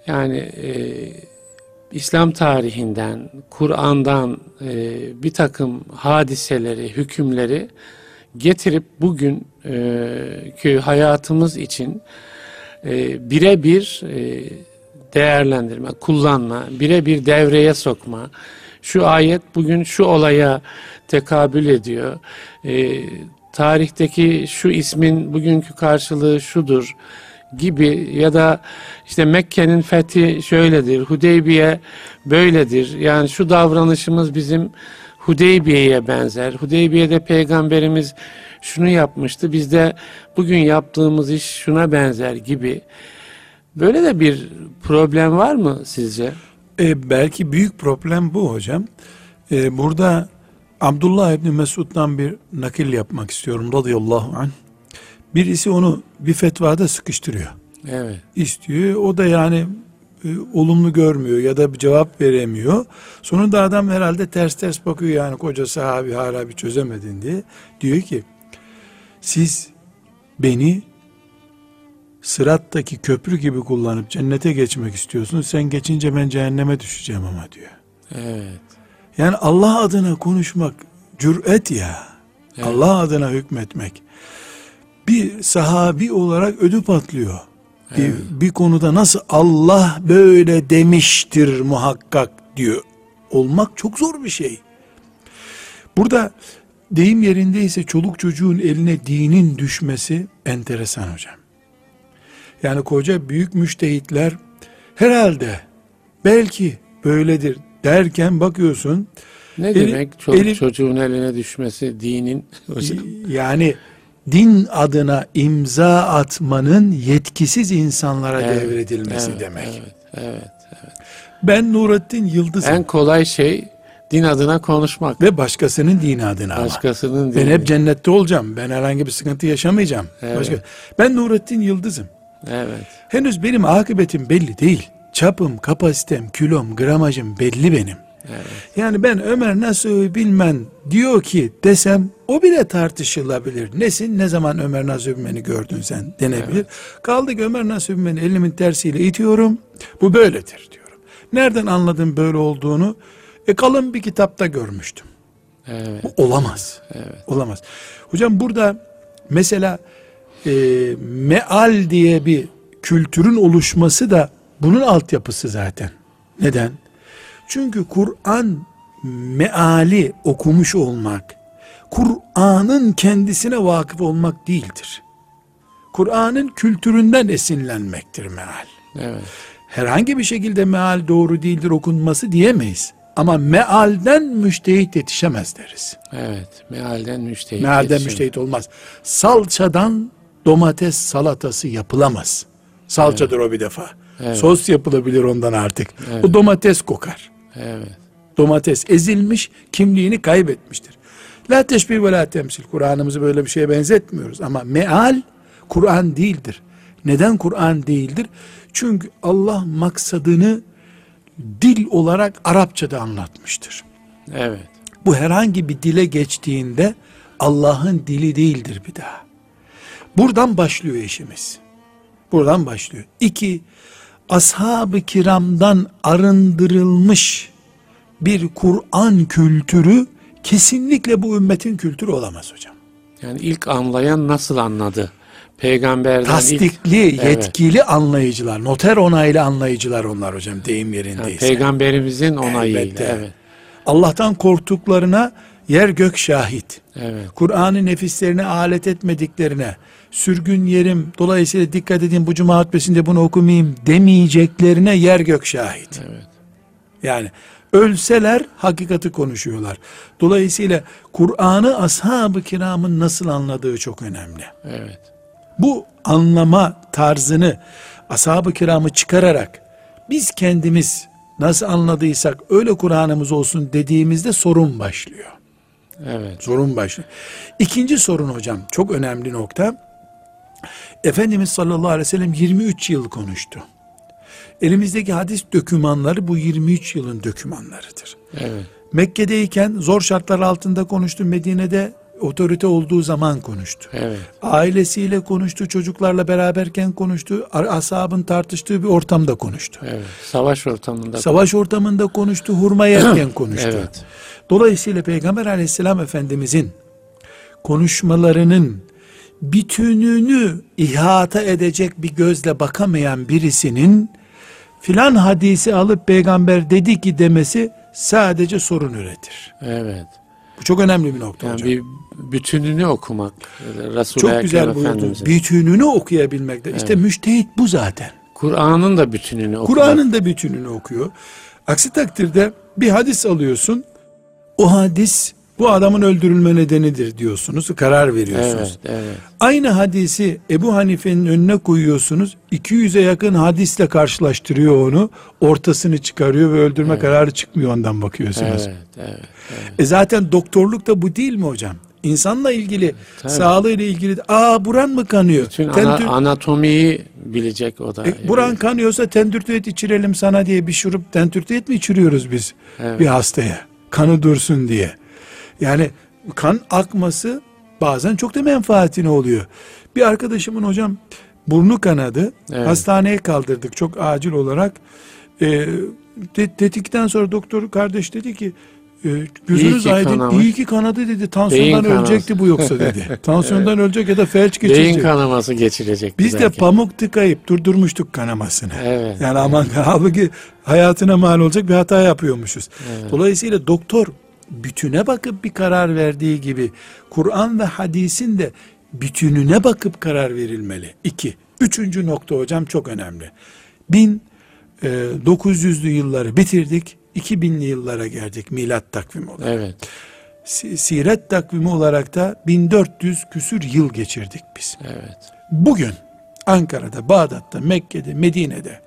[SPEAKER 1] Yani e, İslam tarihinden, Kur'an'dan e, bir takım hadiseleri, hükümleri getirip bugün e, ki hayatımız için e, birebir e, değerlendirme, kullanma, birebir devreye sokma. Şu ayet bugün şu olaya tekabül ediyor. E, tarihteki şu ismin bugünkü karşılığı şudur gibi ya da işte Mekke'nin fethi şöyledir, Hudeybiye böyledir. Yani şu davranışımız bizim Hudeybiye'ye benzer. Hudeybiye'de peygamberimiz şunu yapmıştı. Biz de bugün yaptığımız iş şuna benzer gibi. Böyle de bir problem var mı sizce?
[SPEAKER 2] E, belki büyük problem bu hocam. E, burada Abdullah İbni Mesud'dan bir nakil yapmak istiyorum radıyallahu anh. Birisi onu bir fetvada sıkıştırıyor.
[SPEAKER 1] Evet.
[SPEAKER 2] istiyor. O da yani e, olumlu görmüyor ya da bir cevap veremiyor. Sonunda adam herhalde ters ters bakıyor yani koca sahabi hala bir çözemedin diye. Diyor ki siz beni sırattaki köprü gibi kullanıp cennete geçmek istiyorsunuz. Sen geçince ben cehenneme düşeceğim ama diyor.
[SPEAKER 1] Evet.
[SPEAKER 2] Yani Allah adına konuşmak cüret ya.
[SPEAKER 1] Evet.
[SPEAKER 2] Allah adına hükmetmek. Bir sahabi olarak ödü patlıyor. Bir, bir konuda nasıl Allah böyle demiştir muhakkak diyor. Olmak çok zor bir şey. Burada deyim yerindeyse çoluk çocuğun eline dinin düşmesi enteresan hocam. Yani koca büyük müştehitler herhalde belki böyledir derken bakıyorsun
[SPEAKER 1] Ne
[SPEAKER 2] Eli-
[SPEAKER 1] demek çoluk
[SPEAKER 2] eli-
[SPEAKER 1] çocuğun eline düşmesi dinin
[SPEAKER 2] yani din adına imza atmanın yetkisiz insanlara
[SPEAKER 1] Evet,
[SPEAKER 2] devredilmesi
[SPEAKER 1] evet,
[SPEAKER 2] demek.
[SPEAKER 1] Evet, evet.
[SPEAKER 2] Ben Nurettin Yıldız'ım
[SPEAKER 1] En kolay şey din adına konuşmak.
[SPEAKER 2] ve başkasının dini adına ama.
[SPEAKER 1] Başkasının
[SPEAKER 2] Ben
[SPEAKER 1] dini.
[SPEAKER 2] hep cennette olacağım. Ben herhangi bir sıkıntı yaşamayacağım.
[SPEAKER 1] Evet.
[SPEAKER 2] Başka. Ben Nurettin Yıldız'ım.
[SPEAKER 1] Evet.
[SPEAKER 2] Henüz benim akıbetim belli değil. Çapım, kapasitem, kilom, gramajım belli benim.
[SPEAKER 1] Evet.
[SPEAKER 2] Yani ben Ömer Nasuhi bilmem diyor ki desem o bile tartışılabilir. Nesin ne zaman Ömer Nasuhi Bilmen'i gördün sen denebilir. Kaldı ki Ömer Nasuhi Bilmen'i elimin tersiyle itiyorum. Bu böyledir diyorum. Nereden anladım böyle olduğunu? E kalın bir kitapta görmüştüm.
[SPEAKER 1] Evet.
[SPEAKER 2] Bu olamaz.
[SPEAKER 1] Evet.
[SPEAKER 2] Olamaz. Hocam burada mesela e, meal diye bir kültürün oluşması da bunun altyapısı zaten. Neden? Çünkü Kur'an meali okumuş olmak, Kur'an'ın kendisine vakıf olmak değildir. Kur'an'ın kültüründen esinlenmektir meal.
[SPEAKER 1] Evet.
[SPEAKER 2] Herhangi bir şekilde meal doğru değildir okunması diyemeyiz. Ama mealden müştehit yetişemez deriz.
[SPEAKER 1] Evet. Mealden müştehit.
[SPEAKER 2] Mealden
[SPEAKER 1] yetişim.
[SPEAKER 2] müştehit olmaz. Salçadan domates salatası yapılamaz. Salçadır o bir defa.
[SPEAKER 1] Evet.
[SPEAKER 2] Sos yapılabilir ondan artık.
[SPEAKER 1] Evet.
[SPEAKER 2] O domates kokar.
[SPEAKER 1] Evet.
[SPEAKER 2] Domates ezilmiş, kimliğini kaybetmiştir. La teşbih ve la temsil. Kur'an'ımızı böyle bir şeye benzetmiyoruz. Ama meal Kur'an değildir. Neden Kur'an değildir? Çünkü Allah maksadını dil olarak Arapçada anlatmıştır.
[SPEAKER 1] Evet.
[SPEAKER 2] Bu herhangi bir dile geçtiğinde Allah'ın dili değildir bir daha. Buradan başlıyor işimiz. Buradan başlıyor. İki, ashab-ı kiramdan arındırılmış bir Kur'an kültürü kesinlikle bu ümmetin kültürü olamaz hocam.
[SPEAKER 1] Yani ilk anlayan nasıl anladı? peygamberden ilk-
[SPEAKER 2] Tasdikli,
[SPEAKER 1] Evet.
[SPEAKER 2] yetkili anlayıcılar, noter onaylı anlayıcılar onlar hocam deyim
[SPEAKER 1] yani
[SPEAKER 2] yerindeyse.
[SPEAKER 1] peygamberimizin onayıyla.
[SPEAKER 2] Elbette.
[SPEAKER 1] Evet.
[SPEAKER 2] Allah'tan korktuklarına yer gök şahit.
[SPEAKER 1] Evet.
[SPEAKER 2] Kur'an'ı nefislerine alet etmediklerine, sürgün yerim, dolayısıyla dikkat edin bu cuma hutbesinde bunu okumayayım demeyeceklerine yer gök şahit.
[SPEAKER 1] Evet.
[SPEAKER 2] Yani ölseler hakikati konuşuyorlar. Dolayısıyla Kur'an'ı ashab-ı kiramın nasıl anladığı çok önemli.
[SPEAKER 1] Evet.
[SPEAKER 2] Bu anlama tarzını ashab-ı kiramı çıkararak biz kendimiz nasıl anladıysak öyle Kur'an'ımız olsun dediğimizde sorun başlıyor.
[SPEAKER 1] Evet.
[SPEAKER 2] Sorun başlıyor. İkinci sorun hocam çok önemli nokta. Efendimiz sallallahu aleyhi ve sellem 23 yıl konuştu. Elimizdeki hadis dökümanları bu 23 yılın dökümanlarıdır.
[SPEAKER 1] Evet.
[SPEAKER 2] Mekke'deyken zor şartlar altında konuştu. Medine'de otorite olduğu zaman konuştu.
[SPEAKER 1] Evet.
[SPEAKER 2] Ailesiyle konuştu, çocuklarla beraberken konuştu, ashabın tartıştığı bir ortamda konuştu.
[SPEAKER 1] Evet. Savaş ortamında.
[SPEAKER 2] Savaş ortamında konuştu, hurma yerken *coughs* konuştu.
[SPEAKER 1] Evet.
[SPEAKER 2] Dolayısıyla Peygamber aleyhisselam efendimizin konuşmalarının bütününü ihata edecek bir gözle bakamayan birisinin filan hadisi alıp peygamber dedi ki demesi sadece sorun üretir.
[SPEAKER 1] Evet.
[SPEAKER 2] Bu çok önemli bir nokta
[SPEAKER 1] Yani
[SPEAKER 2] hocam.
[SPEAKER 1] bir bütününü okumak. Resul-i
[SPEAKER 2] çok güzel buyurdu. Bütününü okuyabilmekte. İşte müştehit bu zaten.
[SPEAKER 1] Kur'an'ın da bütününü okumak.
[SPEAKER 2] Kur'an'ın da bütününü okuyor. Aksi takdirde bir hadis alıyorsun. O hadis bu adamın öldürülme nedenidir diyorsunuz. Karar veriyorsunuz.
[SPEAKER 1] Evet, evet.
[SPEAKER 2] Aynı hadisi Ebu Hanife'nin önüne koyuyorsunuz. 200'e yakın hadisle karşılaştırıyor onu. Ortasını çıkarıyor ve öldürme kararı çıkmıyor ondan bakıyorsunuz.
[SPEAKER 1] Evet, evet, evet.
[SPEAKER 2] E zaten doktorluk da bu değil mi hocam? İnsanla ilgili,
[SPEAKER 1] Tabii.
[SPEAKER 2] sağlığıyla ilgili, aa buran mı kanıyor?
[SPEAKER 1] Bütün ana- anatomiyi bilecek o da.
[SPEAKER 2] E, buran kanıyorsa tendürtüet içirelim sana diye bir şurup tendürtüet mi içiriyoruz biz
[SPEAKER 1] Evet.
[SPEAKER 2] bir hastaya? Kanı dursun diye. Yani kan akması bazen çok da menfaatine oluyor. Bir arkadaşımın hocam burnu kanadı.
[SPEAKER 1] Evet.
[SPEAKER 2] Hastaneye kaldırdık çok acil olarak. E, dedikten sonra doktor kardeş dedi ki e, gözünüz
[SPEAKER 1] ki
[SPEAKER 2] aydın
[SPEAKER 1] kanamış.
[SPEAKER 2] iyi ki kanadı dedi. Tansiyondan
[SPEAKER 1] Beyin kanaması.
[SPEAKER 2] ölecekti bu yoksa dedi. *laughs* Tansiyondan ölecek ya da felç
[SPEAKER 1] Beyin
[SPEAKER 2] geçirecek.
[SPEAKER 1] kanaması geçirecek.
[SPEAKER 2] Biz de pamuk tıkayıp durdurmuştuk kanamasını.
[SPEAKER 1] Evet.
[SPEAKER 2] Yani aman *laughs* halbuki hayatına mal olacak bir hata yapıyormuşuz. Dolayısıyla doktor bütüne bakıp bir karar verdiği gibi Kur'an ve hadisin de bütününe bakıp karar verilmeli. İki. Üçüncü nokta hocam çok önemli. 1900'lü yılları bitirdik. 2000'li yıllara geldik milat takvimi olarak.
[SPEAKER 1] Evet.
[SPEAKER 2] Si- Siret takvimi olarak da 1400 küsür yıl geçirdik biz.
[SPEAKER 1] Evet.
[SPEAKER 2] Bugün Ankara'da, Bağdat'ta, Mekke'de, Medine'de,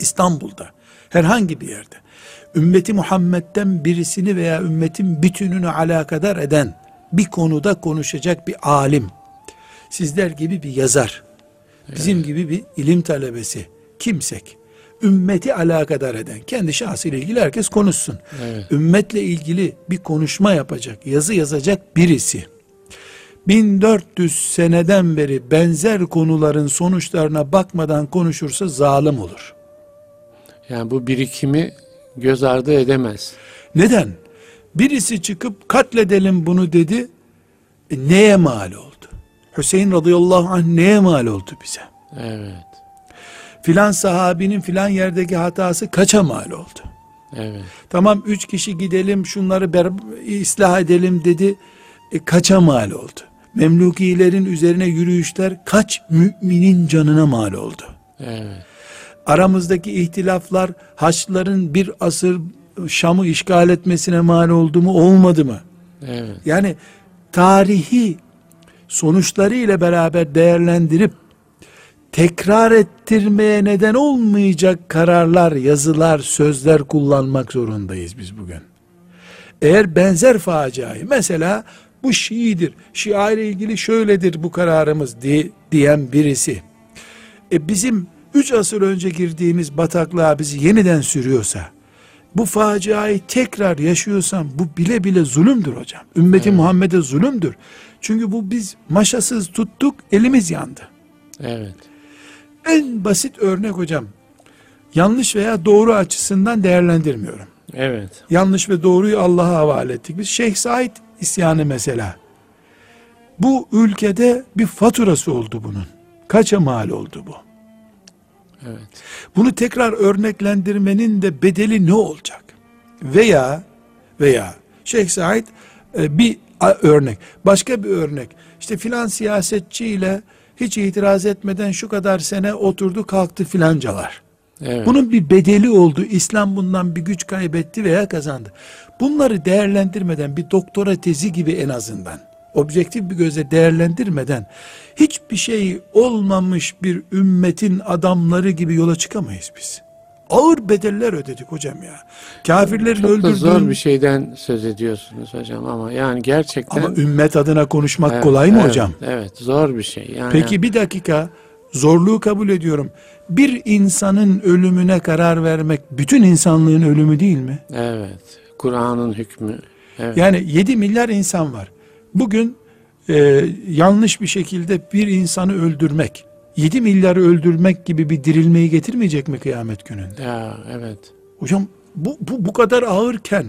[SPEAKER 2] İstanbul'da, herhangi bir yerde ümmeti Muhammed'den birisini veya ümmetin bütününü alakadar eden bir konuda konuşacak bir alim, sizler gibi bir yazar, bizim gibi bir ilim talebesi, kimsek, ümmeti alakadar eden, kendi şahsıyla ilgili herkes konuşsun.
[SPEAKER 1] Evet.
[SPEAKER 2] Ümmetle ilgili bir konuşma yapacak, yazı yazacak birisi, 1400 seneden beri benzer konuların sonuçlarına bakmadan konuşursa zalim olur.
[SPEAKER 1] Yani bu birikimi göz ardı edemez.
[SPEAKER 2] Neden? Birisi çıkıp katledelim bunu dedi. E, neye mal oldu? Hüseyin radıyallahu anh neye mal oldu bize?
[SPEAKER 1] Evet.
[SPEAKER 2] Filan sahabinin filan yerdeki hatası kaça mal oldu?
[SPEAKER 1] Evet.
[SPEAKER 2] Tamam üç kişi gidelim şunları ber- ıslah edelim dedi. E, kaça mal oldu? Memlukilerin üzerine yürüyüşler kaç müminin canına mal oldu?
[SPEAKER 1] Evet.
[SPEAKER 2] Aramızdaki ihtilaflar Haçlıların bir asır Şam'ı işgal etmesine mal oldu mu olmadı mı?
[SPEAKER 1] Evet.
[SPEAKER 2] Yani tarihi sonuçları ile beraber değerlendirip tekrar ettirmeye neden olmayacak kararlar, yazılar, sözler kullanmak zorundayız biz bugün. Eğer benzer faciayı mesela bu Şii'dir, Şia ile ilgili şöyledir bu kararımız diye, diyen birisi e bizim üç asır önce girdiğimiz bataklığa bizi yeniden sürüyorsa bu faciayı tekrar yaşıyorsam bu bile bile zulümdür hocam. Ümmeti Muhammed'e zulümdür. Çünkü bu biz maşasız tuttuk elimiz yandı.
[SPEAKER 1] Evet.
[SPEAKER 2] En basit örnek hocam. Yanlış veya doğru açısından değerlendirmiyorum.
[SPEAKER 1] Evet.
[SPEAKER 2] Yanlış ve doğruyu Allah'a havale ettik. Biz Şeyh Said isyanı mesela. Bu ülkede bir faturası oldu bunun. Kaça mal oldu bu?
[SPEAKER 1] Evet.
[SPEAKER 2] Bunu tekrar örneklendirmenin de bedeli ne olacak? Veya veya Şeyh Said e, bir örnek, başka bir örnek. İşte filan siyasetçiyle hiç itiraz etmeden şu kadar sene oturdu kalktı filancalar.
[SPEAKER 1] Evet.
[SPEAKER 2] Bunun bir bedeli oldu. İslam bundan bir güç kaybetti veya kazandı. Bunları değerlendirmeden bir doktora tezi gibi en azından objektif bir gözle değerlendirmeden hiçbir şey olmamış bir ümmetin adamları gibi yola çıkamayız biz. Ağır bedeller ödedik hocam ya. Kafirlerin
[SPEAKER 1] Çok da zor
[SPEAKER 2] öldürdüğün
[SPEAKER 1] bir şeyden söz ediyorsunuz hocam ama yani gerçekten
[SPEAKER 2] ama ümmet adına konuşmak
[SPEAKER 1] Evet,
[SPEAKER 2] kolay mı
[SPEAKER 1] evet,
[SPEAKER 2] hocam?
[SPEAKER 1] Evet, zor bir şey. Yani
[SPEAKER 2] Peki bir dakika zorluğu kabul ediyorum. Bir insanın ölümüne karar vermek bütün insanlığın ölümü değil mi?
[SPEAKER 1] evet. Kur'an'ın hükmü. Evet.
[SPEAKER 2] Yani 7 milyar insan var. Bugün e, yanlış bir şekilde bir insanı öldürmek, 7 milyarı öldürmek gibi bir dirilmeyi getirmeyecek mi kıyamet gününde?
[SPEAKER 1] Ya evet.
[SPEAKER 2] Hocam bu, bu, bu kadar ağırken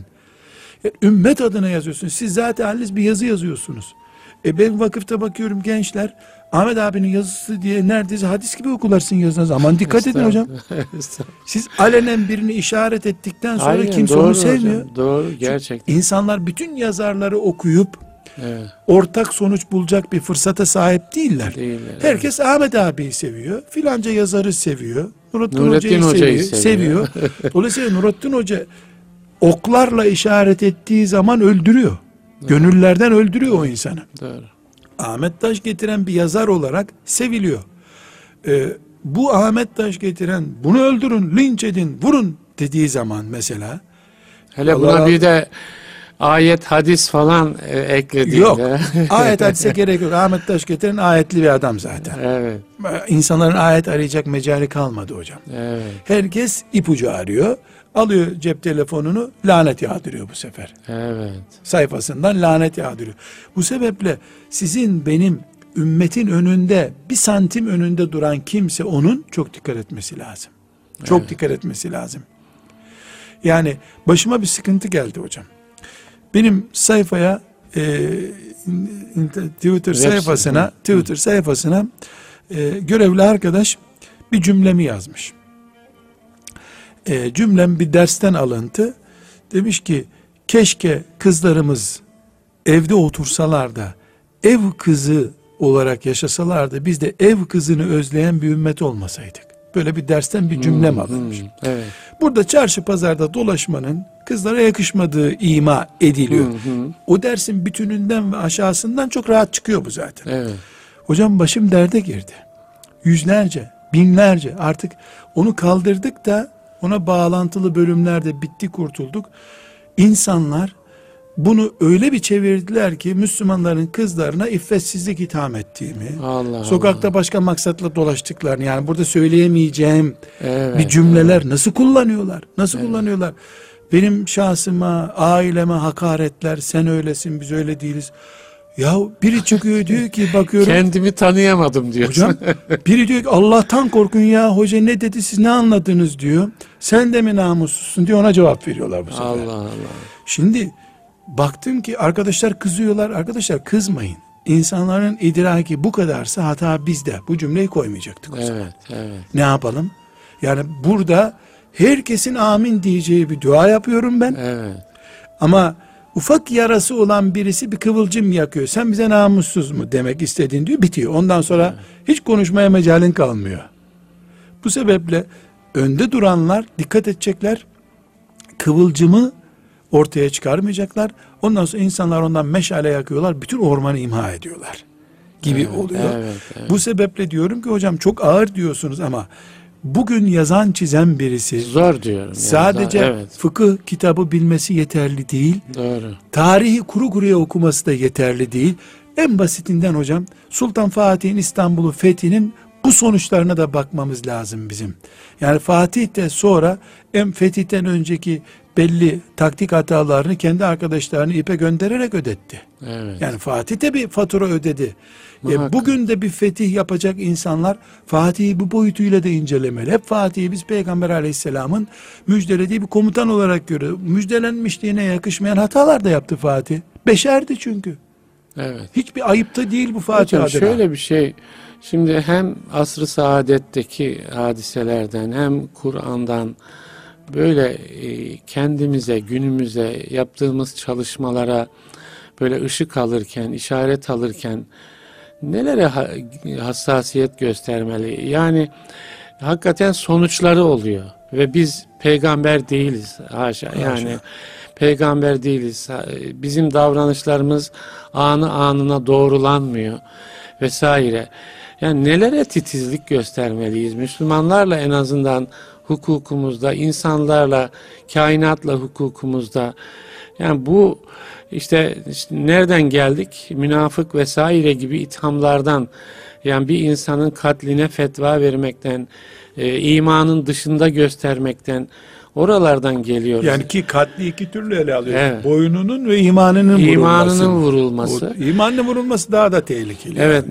[SPEAKER 2] e, ümmet adına yazıyorsunuz. Siz zaten haliniz bir yazı yazıyorsunuz. E ben vakıfta bakıyorum gençler Ahmet abinin yazısı diye neredeyse hadis gibi okularsın yazınız. Aman dikkat edin hocam. *laughs* Siz alenen birini işaret ettikten sonra
[SPEAKER 1] Aynen,
[SPEAKER 2] kimse
[SPEAKER 1] doğru
[SPEAKER 2] onu
[SPEAKER 1] hocam,
[SPEAKER 2] sevmiyor.
[SPEAKER 1] Doğru gerçekten.
[SPEAKER 2] İnsanlar bütün yazarları okuyup
[SPEAKER 1] Evet.
[SPEAKER 2] ortak sonuç bulacak bir fırsata sahip değiller.
[SPEAKER 1] Değiller,
[SPEAKER 2] Herkes Ahmet abiyi seviyor. Filanca yazarı seviyor. Nurattin,
[SPEAKER 1] Nurettin
[SPEAKER 2] Hoca'yı,
[SPEAKER 1] Hoca'yı
[SPEAKER 2] seviyor.
[SPEAKER 1] seviyor.
[SPEAKER 2] seviyor. *laughs* Dolayısıyla Nurattin Hoca oklarla işaret ettiği zaman öldürüyor. Gönüllerden öldürüyor o insanı.
[SPEAKER 1] Doğru.
[SPEAKER 2] Ahmet Taş getiren bir yazar olarak seviliyor. Ee, bu Ahmet Taş getiren bunu öldürün, linç edin, vurun dediği zaman mesela
[SPEAKER 1] Hele buna bir de ayet, hadis falan e, eklediğinde.
[SPEAKER 2] yok. *laughs* ayet hadise gerek yok. Ahmet Taş getiren ayetli bir adam zaten.
[SPEAKER 1] evet.
[SPEAKER 2] İnsanların ayet arayacak mecali kalmadı hocam.
[SPEAKER 1] Evet.
[SPEAKER 2] Herkes ipucu arıyor. Alıyor cep telefonunu lanet yağdırıyor bu sefer.
[SPEAKER 1] Evet.
[SPEAKER 2] Sayfasından lanet yağdırıyor. Bu sebeple sizin benim ümmetin önünde bir santim önünde duran kimse onun çok dikkat etmesi lazım. Çok
[SPEAKER 1] Evet.
[SPEAKER 2] dikkat etmesi lazım. Yani başıma bir sıkıntı geldi hocam. Benim sayfaya e, Twitter
[SPEAKER 1] Web
[SPEAKER 2] sayfasına. Twitter sayfasına e, görevli arkadaş bir cümlemi yazmış. E, cümlem bir dersten alıntı. Demiş ki keşke kızlarımız evde otursalar da ev kızı olarak yaşasalar da biz de ev kızını özleyen bir ümmet olmasaydık. Böyle bir dersten bir cümlem
[SPEAKER 1] Hmm,
[SPEAKER 2] alınmış.
[SPEAKER 1] hmm, Evet.
[SPEAKER 2] Burada çarşı pazarda dolaşmanın kızlara yakışmadığı ima ediliyor.
[SPEAKER 1] Hı hı.
[SPEAKER 2] O dersin bütününden ve aşağısından çok rahat çıkıyor bu zaten.
[SPEAKER 1] Evet.
[SPEAKER 2] Hocam başım derde girdi. Yüzlerce, binlerce artık onu kaldırdık da ona bağlantılı bölümlerde bitti kurtulduk. İnsanlar bunu öyle bir çevirdiler ki Müslümanların kızlarına iffetsizlik itham ettiğimi,
[SPEAKER 1] Allah
[SPEAKER 2] sokakta başka maksatla dolaştıklarını yani burada söyleyemeyeceğim
[SPEAKER 1] Evet,
[SPEAKER 2] bir cümleler nasıl kullanıyorlar? Nasıl kullanıyorlar? Benim şahsıma, aileme hakaretler, sen öylesin, biz öyle değiliz. Ya biri çıkıyor diyor ki *laughs* bakıyorum
[SPEAKER 1] Kendimi tanıyamadım diyorsun.
[SPEAKER 2] hocam biri diyor ki Allah'tan korkun ya hoca ne dedi siz ne anladınız diyor. Sen de mi namussuzsun diyor ona cevap veriyorlar bu sefer.
[SPEAKER 1] Allah Allah.
[SPEAKER 2] Şimdi baktım ki arkadaşlar kızıyorlar. Arkadaşlar kızmayın. İnsanların idraki bu kadarsa hata bizde. Bu cümleyi koymayacaktık o zaman.
[SPEAKER 1] Evet, evet.
[SPEAKER 2] Ne yapalım? Yani burada herkesin amin diyeceği bir dua yapıyorum ben.
[SPEAKER 1] Evet.
[SPEAKER 2] Ama ufak yarası olan birisi bir kıvılcım yakıyor. Sen bize namussuz mu demek istediğin diyor bitiyor. Ondan sonra hiç konuşmaya mecalin kalmıyor. Bu sebeple önde duranlar dikkat edecekler. Kıvılcımı ortaya çıkarmayacaklar. Ondan sonra insanlar ondan meşale yakıyorlar. Bütün ormanı imha ediyorlar. Gibi
[SPEAKER 1] Evet,
[SPEAKER 2] oluyor.
[SPEAKER 1] evet, evet.
[SPEAKER 2] Bu sebeple diyorum ki hocam çok ağır diyorsunuz ama bugün yazan çizen birisi
[SPEAKER 1] Zor diyorum. yani.
[SPEAKER 2] sadece
[SPEAKER 1] Evet.
[SPEAKER 2] fıkıh kitabı bilmesi yeterli değil.
[SPEAKER 1] Doğru.
[SPEAKER 2] Tarihi kuru kuruya okuması da yeterli değil. En basitinden hocam Sultan Fatih'in İstanbul'u fethinin bu sonuçlarına da bakmamız lazım bizim. Yani Fatih de sonra en fetihten önceki belli taktik hatalarını kendi arkadaşlarını ipe göndererek ödetti.
[SPEAKER 1] Evet.
[SPEAKER 2] Yani Fatih de bir fatura ödedi. E, bugün de bir fetih yapacak insanlar Fatih'i bu boyutuyla da incelemeli. Hep Fatih'i biz Peygamber aleyhisselamın müjdelediği bir komutan olarak görüyoruz. Müjdelenmişliğine yakışmayan hatalar da yaptı Fatih. Beşerdi çünkü.
[SPEAKER 1] Evet.
[SPEAKER 2] Hiçbir ayıpta değil bu Fatiha
[SPEAKER 1] Hocam
[SPEAKER 2] adına.
[SPEAKER 1] şöyle bir şey. Şimdi hem asr-ı saadetteki hadiselerden hem Kur'an'dan böyle e, kendimize, günümüze yaptığımız çalışmalara böyle ışık alırken, işaret alırken nelere ha- hassasiyet göstermeli? Yani hakikaten sonuçları oluyor ve biz peygamber değiliz haşa. Yani peygamber değiliz. Ha- Bizim davranışlarımız anı anına doğrulanmıyor vesaire. Yani nelere titizlik göstermeliyiz? Müslümanlarla en azından hukukumuzda, insanlarla, kainatla hukukumuzda. Yani bu işte, işte nereden geldik? Münafık vesaire gibi ithamlardan yani bir insanın katline fetva vermekten, e, imanın dışında göstermekten oralardan geliyoruz.
[SPEAKER 2] Yani ki katli iki türlü ele alıyor.
[SPEAKER 1] Evet.
[SPEAKER 2] Boynunun ve imanının
[SPEAKER 1] İmanının
[SPEAKER 2] vurulması.
[SPEAKER 1] vurulması.
[SPEAKER 2] O, imanın vurulması daha da tehlikeli.
[SPEAKER 1] Evet,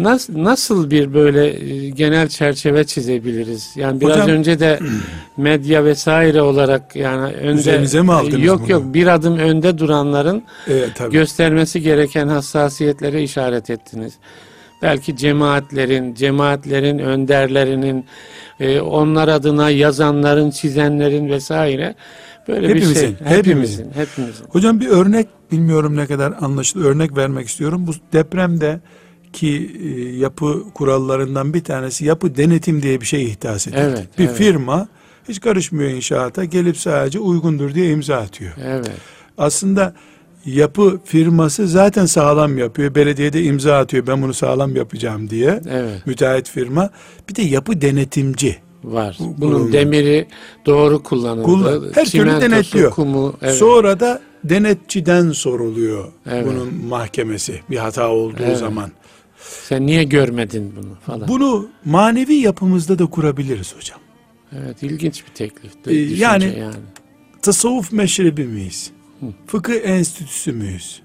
[SPEAKER 1] nasıl nasıl bir böyle e, genel çerçeve çizebiliriz? Yani biraz
[SPEAKER 2] Hocam-
[SPEAKER 1] önce de *clears throat* medya vesaire olarak yani önde
[SPEAKER 2] Üzerinize mi aldınız
[SPEAKER 1] Yok
[SPEAKER 2] bunu?
[SPEAKER 1] yok bir adım önde duranların
[SPEAKER 2] Evet, tabii.
[SPEAKER 1] göstermesi gereken hassasiyetlere işaret ettiniz. Belki cemaatlerin, cemaatlerin önderlerinin, e, onlar adına yazanların, çizenlerin vesaire böyle bir
[SPEAKER 2] Hepimizin,
[SPEAKER 1] şey.
[SPEAKER 2] hepimizin.
[SPEAKER 1] Hepimizin, hepimizin.
[SPEAKER 2] Hocam bir örnek bilmiyorum ne kadar anlaşılır örnek vermek istiyorum. Bu depremde ki e, yapı kurallarından bir tanesi yapı denetim diye bir şey ihdas edildi.
[SPEAKER 1] Evet,
[SPEAKER 2] bir
[SPEAKER 1] evet.
[SPEAKER 2] firma hiç karışmıyor inşaata gelip sadece uygundur diye imza atıyor.
[SPEAKER 1] Evet.
[SPEAKER 2] Aslında yapı firması zaten sağlam yapıyor. Belediyede imza atıyor ben bunu sağlam yapacağım diye.
[SPEAKER 1] Evet.
[SPEAKER 2] Müteahhit firma. Bir de yapı denetimci.
[SPEAKER 1] Var.
[SPEAKER 2] Bu-
[SPEAKER 1] Bunun
[SPEAKER 2] bunun-
[SPEAKER 1] demiri doğru kullanıldı.
[SPEAKER 2] Kullan- her türlü
[SPEAKER 1] Çimentosu,
[SPEAKER 2] denetliyor.
[SPEAKER 1] Kumu, evet.
[SPEAKER 2] Sonra da denetçiden soruluyor
[SPEAKER 1] Evet.
[SPEAKER 2] bunun mahkemesi bir hata olduğu
[SPEAKER 1] Evet.
[SPEAKER 2] zaman.
[SPEAKER 1] Sen niye görmedin bunu falan.
[SPEAKER 2] Bunu manevi yapımızda da kurabiliriz hocam.
[SPEAKER 1] Evet, ilginç bir teklif.
[SPEAKER 2] Ee, yani-
[SPEAKER 1] yani.
[SPEAKER 2] Tasavvuf meşrebi miyiz? Fıkıh enstitüsü müyüz?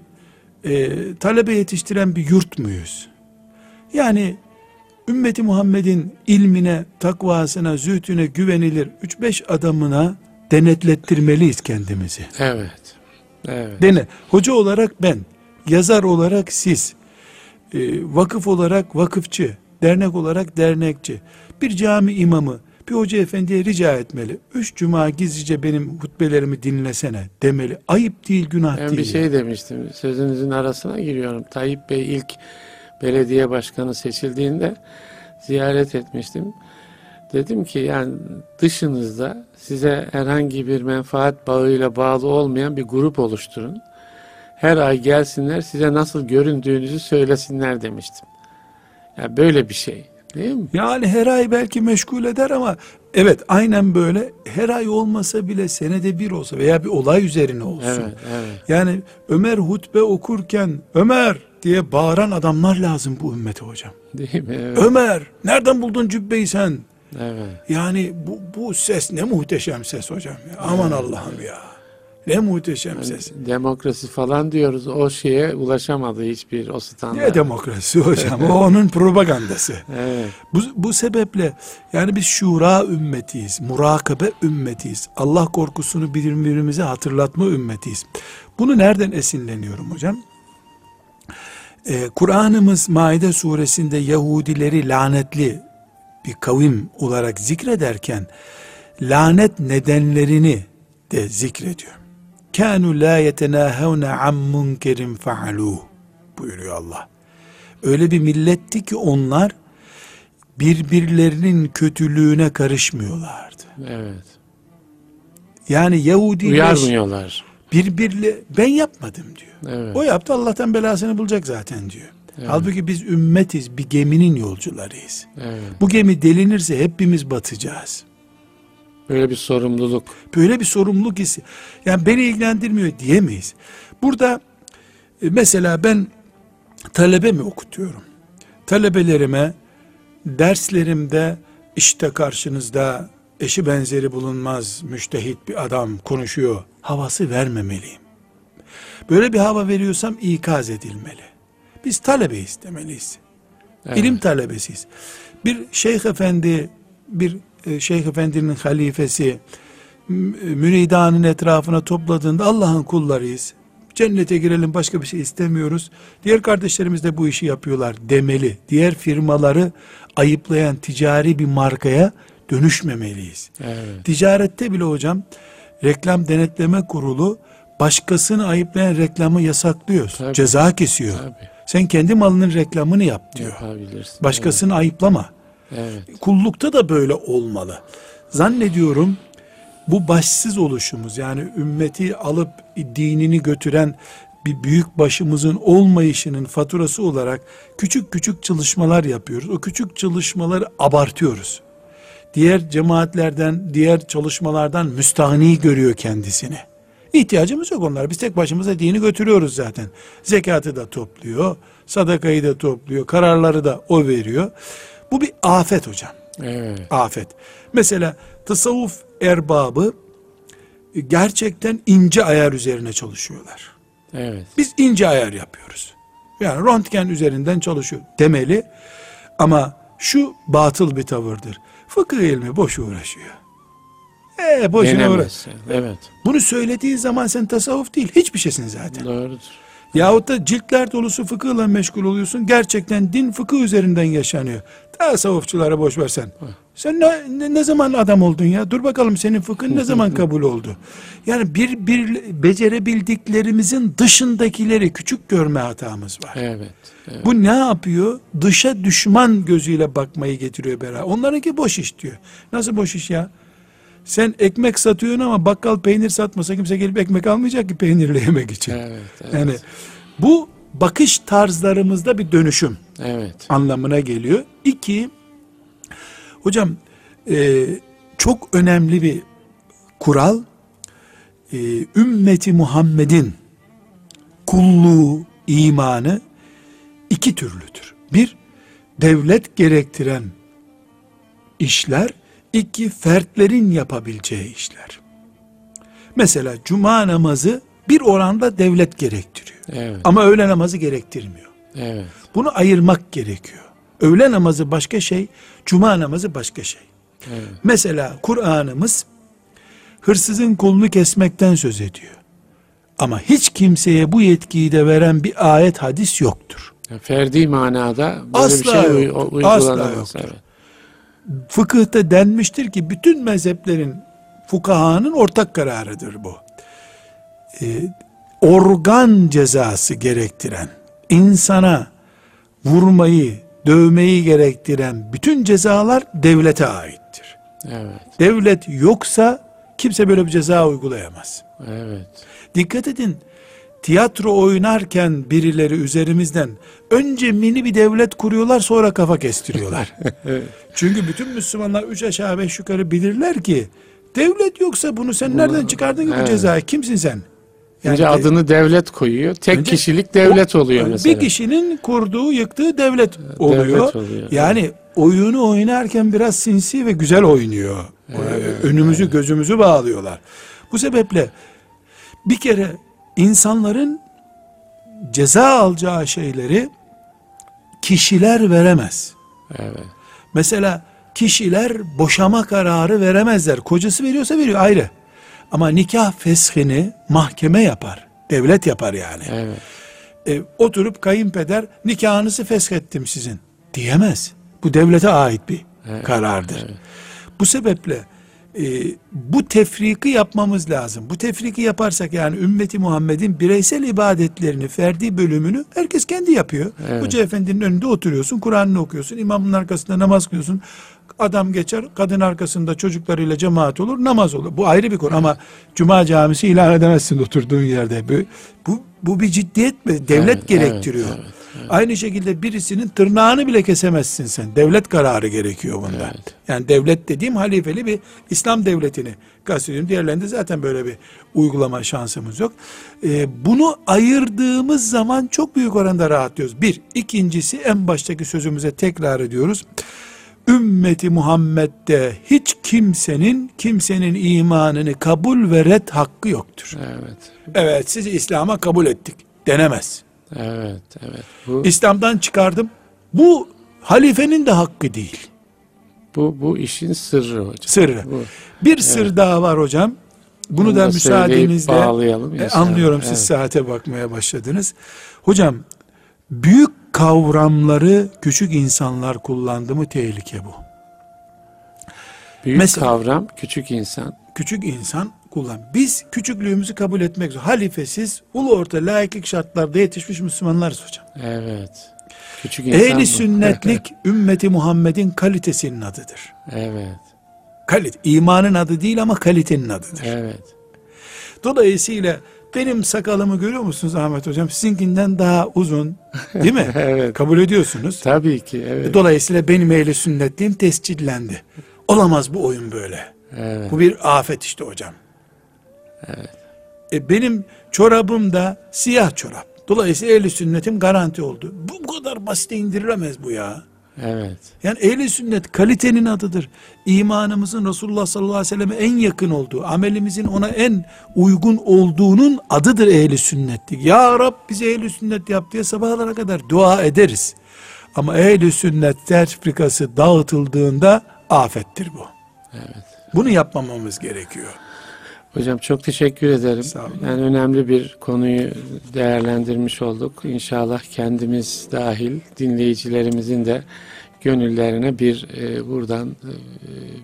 [SPEAKER 2] Ee, talebe yetiştiren bir yurt muyuz? Yani ümmeti Muhammed'in ilmine, takvasına, zühdüne güvenilir 3-5 adamına denetlettirmeliyiz kendimizi.
[SPEAKER 1] Evet. Evet.
[SPEAKER 2] Dene. Hoca olarak ben, yazar olarak siz, e, vakıf olarak vakıfçı, dernek olarak dernekçi, bir cami imamı, bir hoca efendiye rica etmeli. Üç cuma gizlice benim hutbelerimi dinlesene demeli. Ayıp değil, günah
[SPEAKER 1] Ben
[SPEAKER 2] değil.
[SPEAKER 1] bir şey demiştim. Sözünüzün arasına giriyorum. Tayyip Bey ilk belediye başkanı seçildiğinde ziyaret etmiştim. Dedim ki yani dışınızda size herhangi bir menfaat bağıyla bağlı olmayan bir grup oluşturun. Her ay gelsinler size nasıl göründüğünüzü söylesinler demiştim. Yani böyle bir şey değil mi?
[SPEAKER 2] Yani her ay belki meşgul eder ama evet aynen böyle her ay olmasa bile senede bir olsa veya bir olay üzerine olsun.
[SPEAKER 1] Evet, evet.
[SPEAKER 2] Yani Ömer hutbe okurken Ömer diye bağıran adamlar lazım bu ümmete hocam.
[SPEAKER 1] Değil mi? Evet.
[SPEAKER 2] Ömer nereden buldun cübbeyi sen?
[SPEAKER 1] evet.
[SPEAKER 2] Yani bu, bu ses ne muhteşem ses hocam ya. Aman Allah'ım ya. Ne muhteşem ses.
[SPEAKER 1] Demokrasi falan diyoruz. O şeye ulaşamadı hiçbir o standart.
[SPEAKER 2] Ne demokrasi hocam? O onun propagandası. *laughs*
[SPEAKER 1] Evet.
[SPEAKER 2] Bu, bu sebeple yani biz şura ümmetiyiz, murakabe ümmetiyiz. Allah korkusunu birbirimize hatırlatma ümmetiyiz. Bunu nereden esinleniyorum hocam? Ee, Kur'an'ımız Maide suresinde Yahudileri lanetli bir kavim olarak zikrederken lanet nedenlerini de zikrediyor. Kanu la yetenahevne an munkerin faaluh buyuruyor Allah. Öyle bir milletti ki onlar birbirlerinin kötülüğüne karışmıyorlardı.
[SPEAKER 1] Evet.
[SPEAKER 2] Yani Yahudileş
[SPEAKER 1] Uyarmıyorlar.
[SPEAKER 2] birbirle ben yapmadım diyor.
[SPEAKER 1] Evet.
[SPEAKER 2] O yaptı Allah'tan belasını bulacak zaten diyor. Halbuki biz ümmetiz, bir geminin yolcularıyız.
[SPEAKER 1] Evet.
[SPEAKER 2] Bu gemi delinirse hepimiz batacağız.
[SPEAKER 1] Böyle bir sorumluluk.
[SPEAKER 2] Böyle bir sorumluluk hissi. Yani beni ilgilendirmiyor diyemeyiz. Burada e, mesela ben talebe mi okutuyorum? Talebelerime derslerimde işte karşınızda eşi benzeri bulunmaz müştehit bir adam konuşuyor havası vermemeliyim. Böyle bir hava veriyorsam ikaz edilmeli. Biz talebeyiz demeliyiz.
[SPEAKER 1] Evet.
[SPEAKER 2] İlim talebesiyiz. Bir şeyh efendi, bir şeyh efendinin halifesi, m- müridanın etrafına topladığında Allah'ın kullarıyız. Cennete girelim başka bir şey istemiyoruz. Diğer kardeşlerimiz de bu işi yapıyorlar demeli. Diğer firmaları ayıplayan ticari bir markaya dönüşmemeliyiz.
[SPEAKER 1] Evet.
[SPEAKER 2] Ticarette bile hocam reklam denetleme kurulu başkasını ayıplayan reklamı yasaklıyor.
[SPEAKER 1] Tabii.
[SPEAKER 2] Ceza kesiyor.
[SPEAKER 1] Tabii.
[SPEAKER 2] Sen kendi malının reklamını yap diyor. Başkasını ayıplama.
[SPEAKER 1] Evet.
[SPEAKER 2] Kullukta da böyle olmalı. Zannediyorum bu başsız oluşumuz yani ümmeti alıp dinini götüren bir büyük başımızın olmayışının faturası olarak küçük küçük çalışmalar yapıyoruz. O küçük çalışmaları abartıyoruz. Diğer cemaatlerden, diğer çalışmalardan müstahni görüyor kendisini. İhtiyacımız yok onlar. Biz tek başımıza dini götürüyoruz zaten. Zekatı da topluyor, sadakayı da topluyor, kararları da o veriyor. Bu bir afet hocam.
[SPEAKER 1] Evet.
[SPEAKER 2] Afet. Mesela tasavvuf erbabı gerçekten ince ayar üzerine çalışıyorlar.
[SPEAKER 1] Evet.
[SPEAKER 2] Biz ince ayar yapıyoruz. Yani röntgen üzerinden çalışıyor demeli. Ama şu batıl bir tavırdır. Fıkıh ilmi boş uğraşıyor. Ee boşuna uğraş.
[SPEAKER 1] Denemezsin. Evet.
[SPEAKER 2] Bunu söylediği zaman sen tasavvuf değil hiçbir şeysin zaten.
[SPEAKER 1] Doğrudur.
[SPEAKER 2] Yahut da ciltler dolusu fıkıhla meşgul oluyorsun. Gerçekten din fıkıh üzerinden yaşanıyor. Tasavvufçulara boş versen. Sen ne, ne, ne zaman adam oldun ya? Dur bakalım senin fıkhın ne zaman *laughs* kabul oldu? Yani bir, bir becerebildiklerimizin dışındakileri küçük görme hatamız var.
[SPEAKER 1] Evet. evet.
[SPEAKER 2] Bu ne yapıyor? Dışa düşman gözüyle bakmayı getiriyor beraber. Onlarınki boş iş diyor. Nasıl boş iş ya? Sen ekmek satıyorsun ama bakkal peynir satmasa kimse gelip ekmek almayacak ki peynirle *laughs* yemek için.
[SPEAKER 1] Evet. Evet.
[SPEAKER 2] Yani bu bakış tarzlarımızda bir dönüşüm
[SPEAKER 1] evet.
[SPEAKER 2] anlamına geliyor. İki, hocam e, çok önemli bir kural, e, ümmeti Muhammed'in kulluğu, imanı iki türlüdür. Bir, devlet gerektiren işler, iki, fertlerin yapabileceği işler. Mesela cuma namazı bir oranda devlet gerektiriyor.
[SPEAKER 1] Evet.
[SPEAKER 2] Ama öğle namazı gerektirmiyor.
[SPEAKER 1] Evet.
[SPEAKER 2] Bunu ayırmak gerekiyor. Öğle namazı başka şey, cuma namazı başka şey.
[SPEAKER 1] Evet.
[SPEAKER 2] Mesela Kur'an'ımız hırsızın kolunu kesmekten söz ediyor. Ama hiç kimseye bu yetkiyi de veren bir ayet hadis yoktur.
[SPEAKER 1] Ferdi manada böyle
[SPEAKER 2] Asla
[SPEAKER 1] bir şey
[SPEAKER 2] yoktur.
[SPEAKER 1] uygulanamaz.
[SPEAKER 2] Asla yoktur.
[SPEAKER 1] Evet.
[SPEAKER 2] Fıkıhta denmiştir ki bütün mezheplerin fukahanın ortak kararıdır bu. Ee, organ cezası gerektiren, insana vurmayı, dövmeyi gerektiren bütün cezalar devlete aittir.
[SPEAKER 1] Evet.
[SPEAKER 2] Devlet yoksa kimse böyle bir ceza uygulayamaz.
[SPEAKER 1] Evet.
[SPEAKER 2] Dikkat edin. Tiyatro oynarken birileri üzerimizden önce mini bir devlet kuruyorlar sonra kafa kestiriyorlar. *laughs* Çünkü bütün Müslümanlar üç aşağı beş yukarı bilirler ki devlet yoksa bunu sen nereden çıkardın ki bu
[SPEAKER 1] Evet.
[SPEAKER 2] cezayı? Kimsin sen?
[SPEAKER 1] Önce
[SPEAKER 2] de-
[SPEAKER 1] adını devlet koyuyor. Tek
[SPEAKER 2] Önce-
[SPEAKER 1] kişilik devlet oluyor
[SPEAKER 2] Yani
[SPEAKER 1] mesela.
[SPEAKER 2] Bir kişinin kurduğu, yıktığı devlet oluyor.
[SPEAKER 1] oluyor,
[SPEAKER 2] Yani oyunu oynarken biraz sinsi ve güzel oynuyor.
[SPEAKER 1] Evet,
[SPEAKER 2] Önümüzü gözümüzü bağlıyorlar. Bu sebeple bir kere insanların ceza alacağı şeyleri kişiler veremez.
[SPEAKER 1] Evet.
[SPEAKER 2] Mesela kişiler boşama kararı veremezler. Kocası veriyorsa veriyor ayrı. Ama nikah feshini mahkeme yapar. Devlet yapar yani.
[SPEAKER 1] Evet.
[SPEAKER 2] E, oturup kayınpeder nikahınızı feshettim sizin diyemez. Bu devlete ait bir
[SPEAKER 1] Evet,
[SPEAKER 2] karardır.
[SPEAKER 1] evet.
[SPEAKER 2] Bu sebeple e, bu tefriki yapmamız lazım. Bu tefriki yaparsak yani ümmeti Muhammed'in bireysel ibadetlerini, ferdi bölümünü herkes kendi yapıyor.
[SPEAKER 1] Evet.
[SPEAKER 2] Hoca efendinin önünde oturuyorsun, Kur'an'ını okuyorsun, imamın arkasında namaz kılıyorsun. Adam geçer, kadın arkasında çocuklarıyla cemaat olur, namaz olur. Bu ayrı bir konu ama cuma camisi ilan edemezsin oturduğun yerde. Bu, bu, bu bir ciddiyet mi? Devlet
[SPEAKER 1] Evet,
[SPEAKER 2] gerektiriyor.
[SPEAKER 1] evet, evet,
[SPEAKER 2] Aynı şekilde birisinin tırnağını bile kesemezsin sen. Devlet kararı gerekiyor bunda.
[SPEAKER 1] Evet.
[SPEAKER 2] Yani devlet dediğim halifeli bir İslam devletini kastediyorum. Diğerlerinde zaten böyle bir uygulama şansımız yok. Ee, bunu ayırdığımız zaman çok büyük oranda rahatlıyoruz. Bir. ikincisi en baştaki sözümüze tekrar ediyoruz. Ümmeti Muhammed'de hiç kimsenin kimsenin imanını kabul ve red hakkı yoktur.
[SPEAKER 1] Evet.
[SPEAKER 2] Evet sizi İslam'a kabul ettik denemez.
[SPEAKER 1] Evet. Evet. Bu
[SPEAKER 2] İslam'dan çıkardım. Bu halifenin de hakkı değil.
[SPEAKER 1] bu bu işin sırrı hocam.
[SPEAKER 2] Sırrı.
[SPEAKER 1] Bu.
[SPEAKER 2] Bir sır daha var hocam. Bunu
[SPEAKER 1] Onu
[SPEAKER 2] da
[SPEAKER 1] söyleyip
[SPEAKER 2] müsaadenizle
[SPEAKER 1] bağlayalım
[SPEAKER 2] e, anlıyorum siz
[SPEAKER 1] Evet.
[SPEAKER 2] saate bakmaya başladınız. Hocam büyük kavramları küçük insanlar kullandı mı tehlike bu.
[SPEAKER 1] Büyük
[SPEAKER 2] Mesela-
[SPEAKER 1] kavram, küçük insan.
[SPEAKER 2] Küçük insan kullan. Biz küçüklüğümüzü kabul etmek zor. Halifesiz, ulu orta laiklik şartlarda yetişmiş Müslümanlarız hocam.
[SPEAKER 1] Evet. Küçük.
[SPEAKER 2] Ehli sünnetlik *laughs* ümmeti Muhammed'in kalitesinin adıdır.
[SPEAKER 1] evet.
[SPEAKER 2] Kalite, imanın adı değil ama kalitenin adıdır.
[SPEAKER 1] Evet.
[SPEAKER 2] Dolayısıyla benim sakalımı görüyor musunuz Ahmet hocam? Sizinkinden daha uzun değil mi? *laughs*
[SPEAKER 1] Evet.
[SPEAKER 2] Kabul ediyorsunuz.
[SPEAKER 1] Tabii ki. Evet.
[SPEAKER 2] Dolayısıyla benim ehli sünnetliğim tescillendi. Olamaz bu oyun böyle.
[SPEAKER 1] Evet.
[SPEAKER 2] Bu bir afet işte hocam. E benim çorabım da siyah çorap. Dolayısıyla ehli sünnetim garanti oldu. Bu, bu kadar basite indirilemez bu ya.
[SPEAKER 1] Evet.
[SPEAKER 2] Yani ehli sünnet kalitenin adıdır. İmanımızın Resulullah sallallahu aleyhi ve selleme en yakın olduğu, amelimizin ona en uygun olduğunun adıdır ehli sünnetlik. Ya Rab bize ehli sünnet yap diye sabahlara kadar dua ederiz. Ama ehli sünnet sertifikası dağıtıldığında afettir bu.
[SPEAKER 1] Evet.
[SPEAKER 2] Bunu yapmamamız gerekiyor.
[SPEAKER 1] Hocam çok teşekkür ederim.
[SPEAKER 2] Sağ olun.
[SPEAKER 1] Yani önemli bir konuyu değerlendirmiş olduk. İnşallah kendimiz dahil dinleyicilerimizin de gönüllerine bir e, buradan e,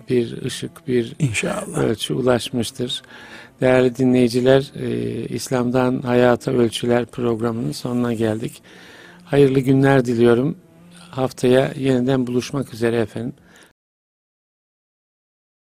[SPEAKER 1] bir ışık, bir
[SPEAKER 2] İnşallah.
[SPEAKER 1] ölçü ulaşmıştır. Değerli dinleyiciler, e, İslam'dan Hayata Ölçüler programının sonuna geldik. Hayırlı günler diliyorum. Haftaya yeniden buluşmak üzere efendim.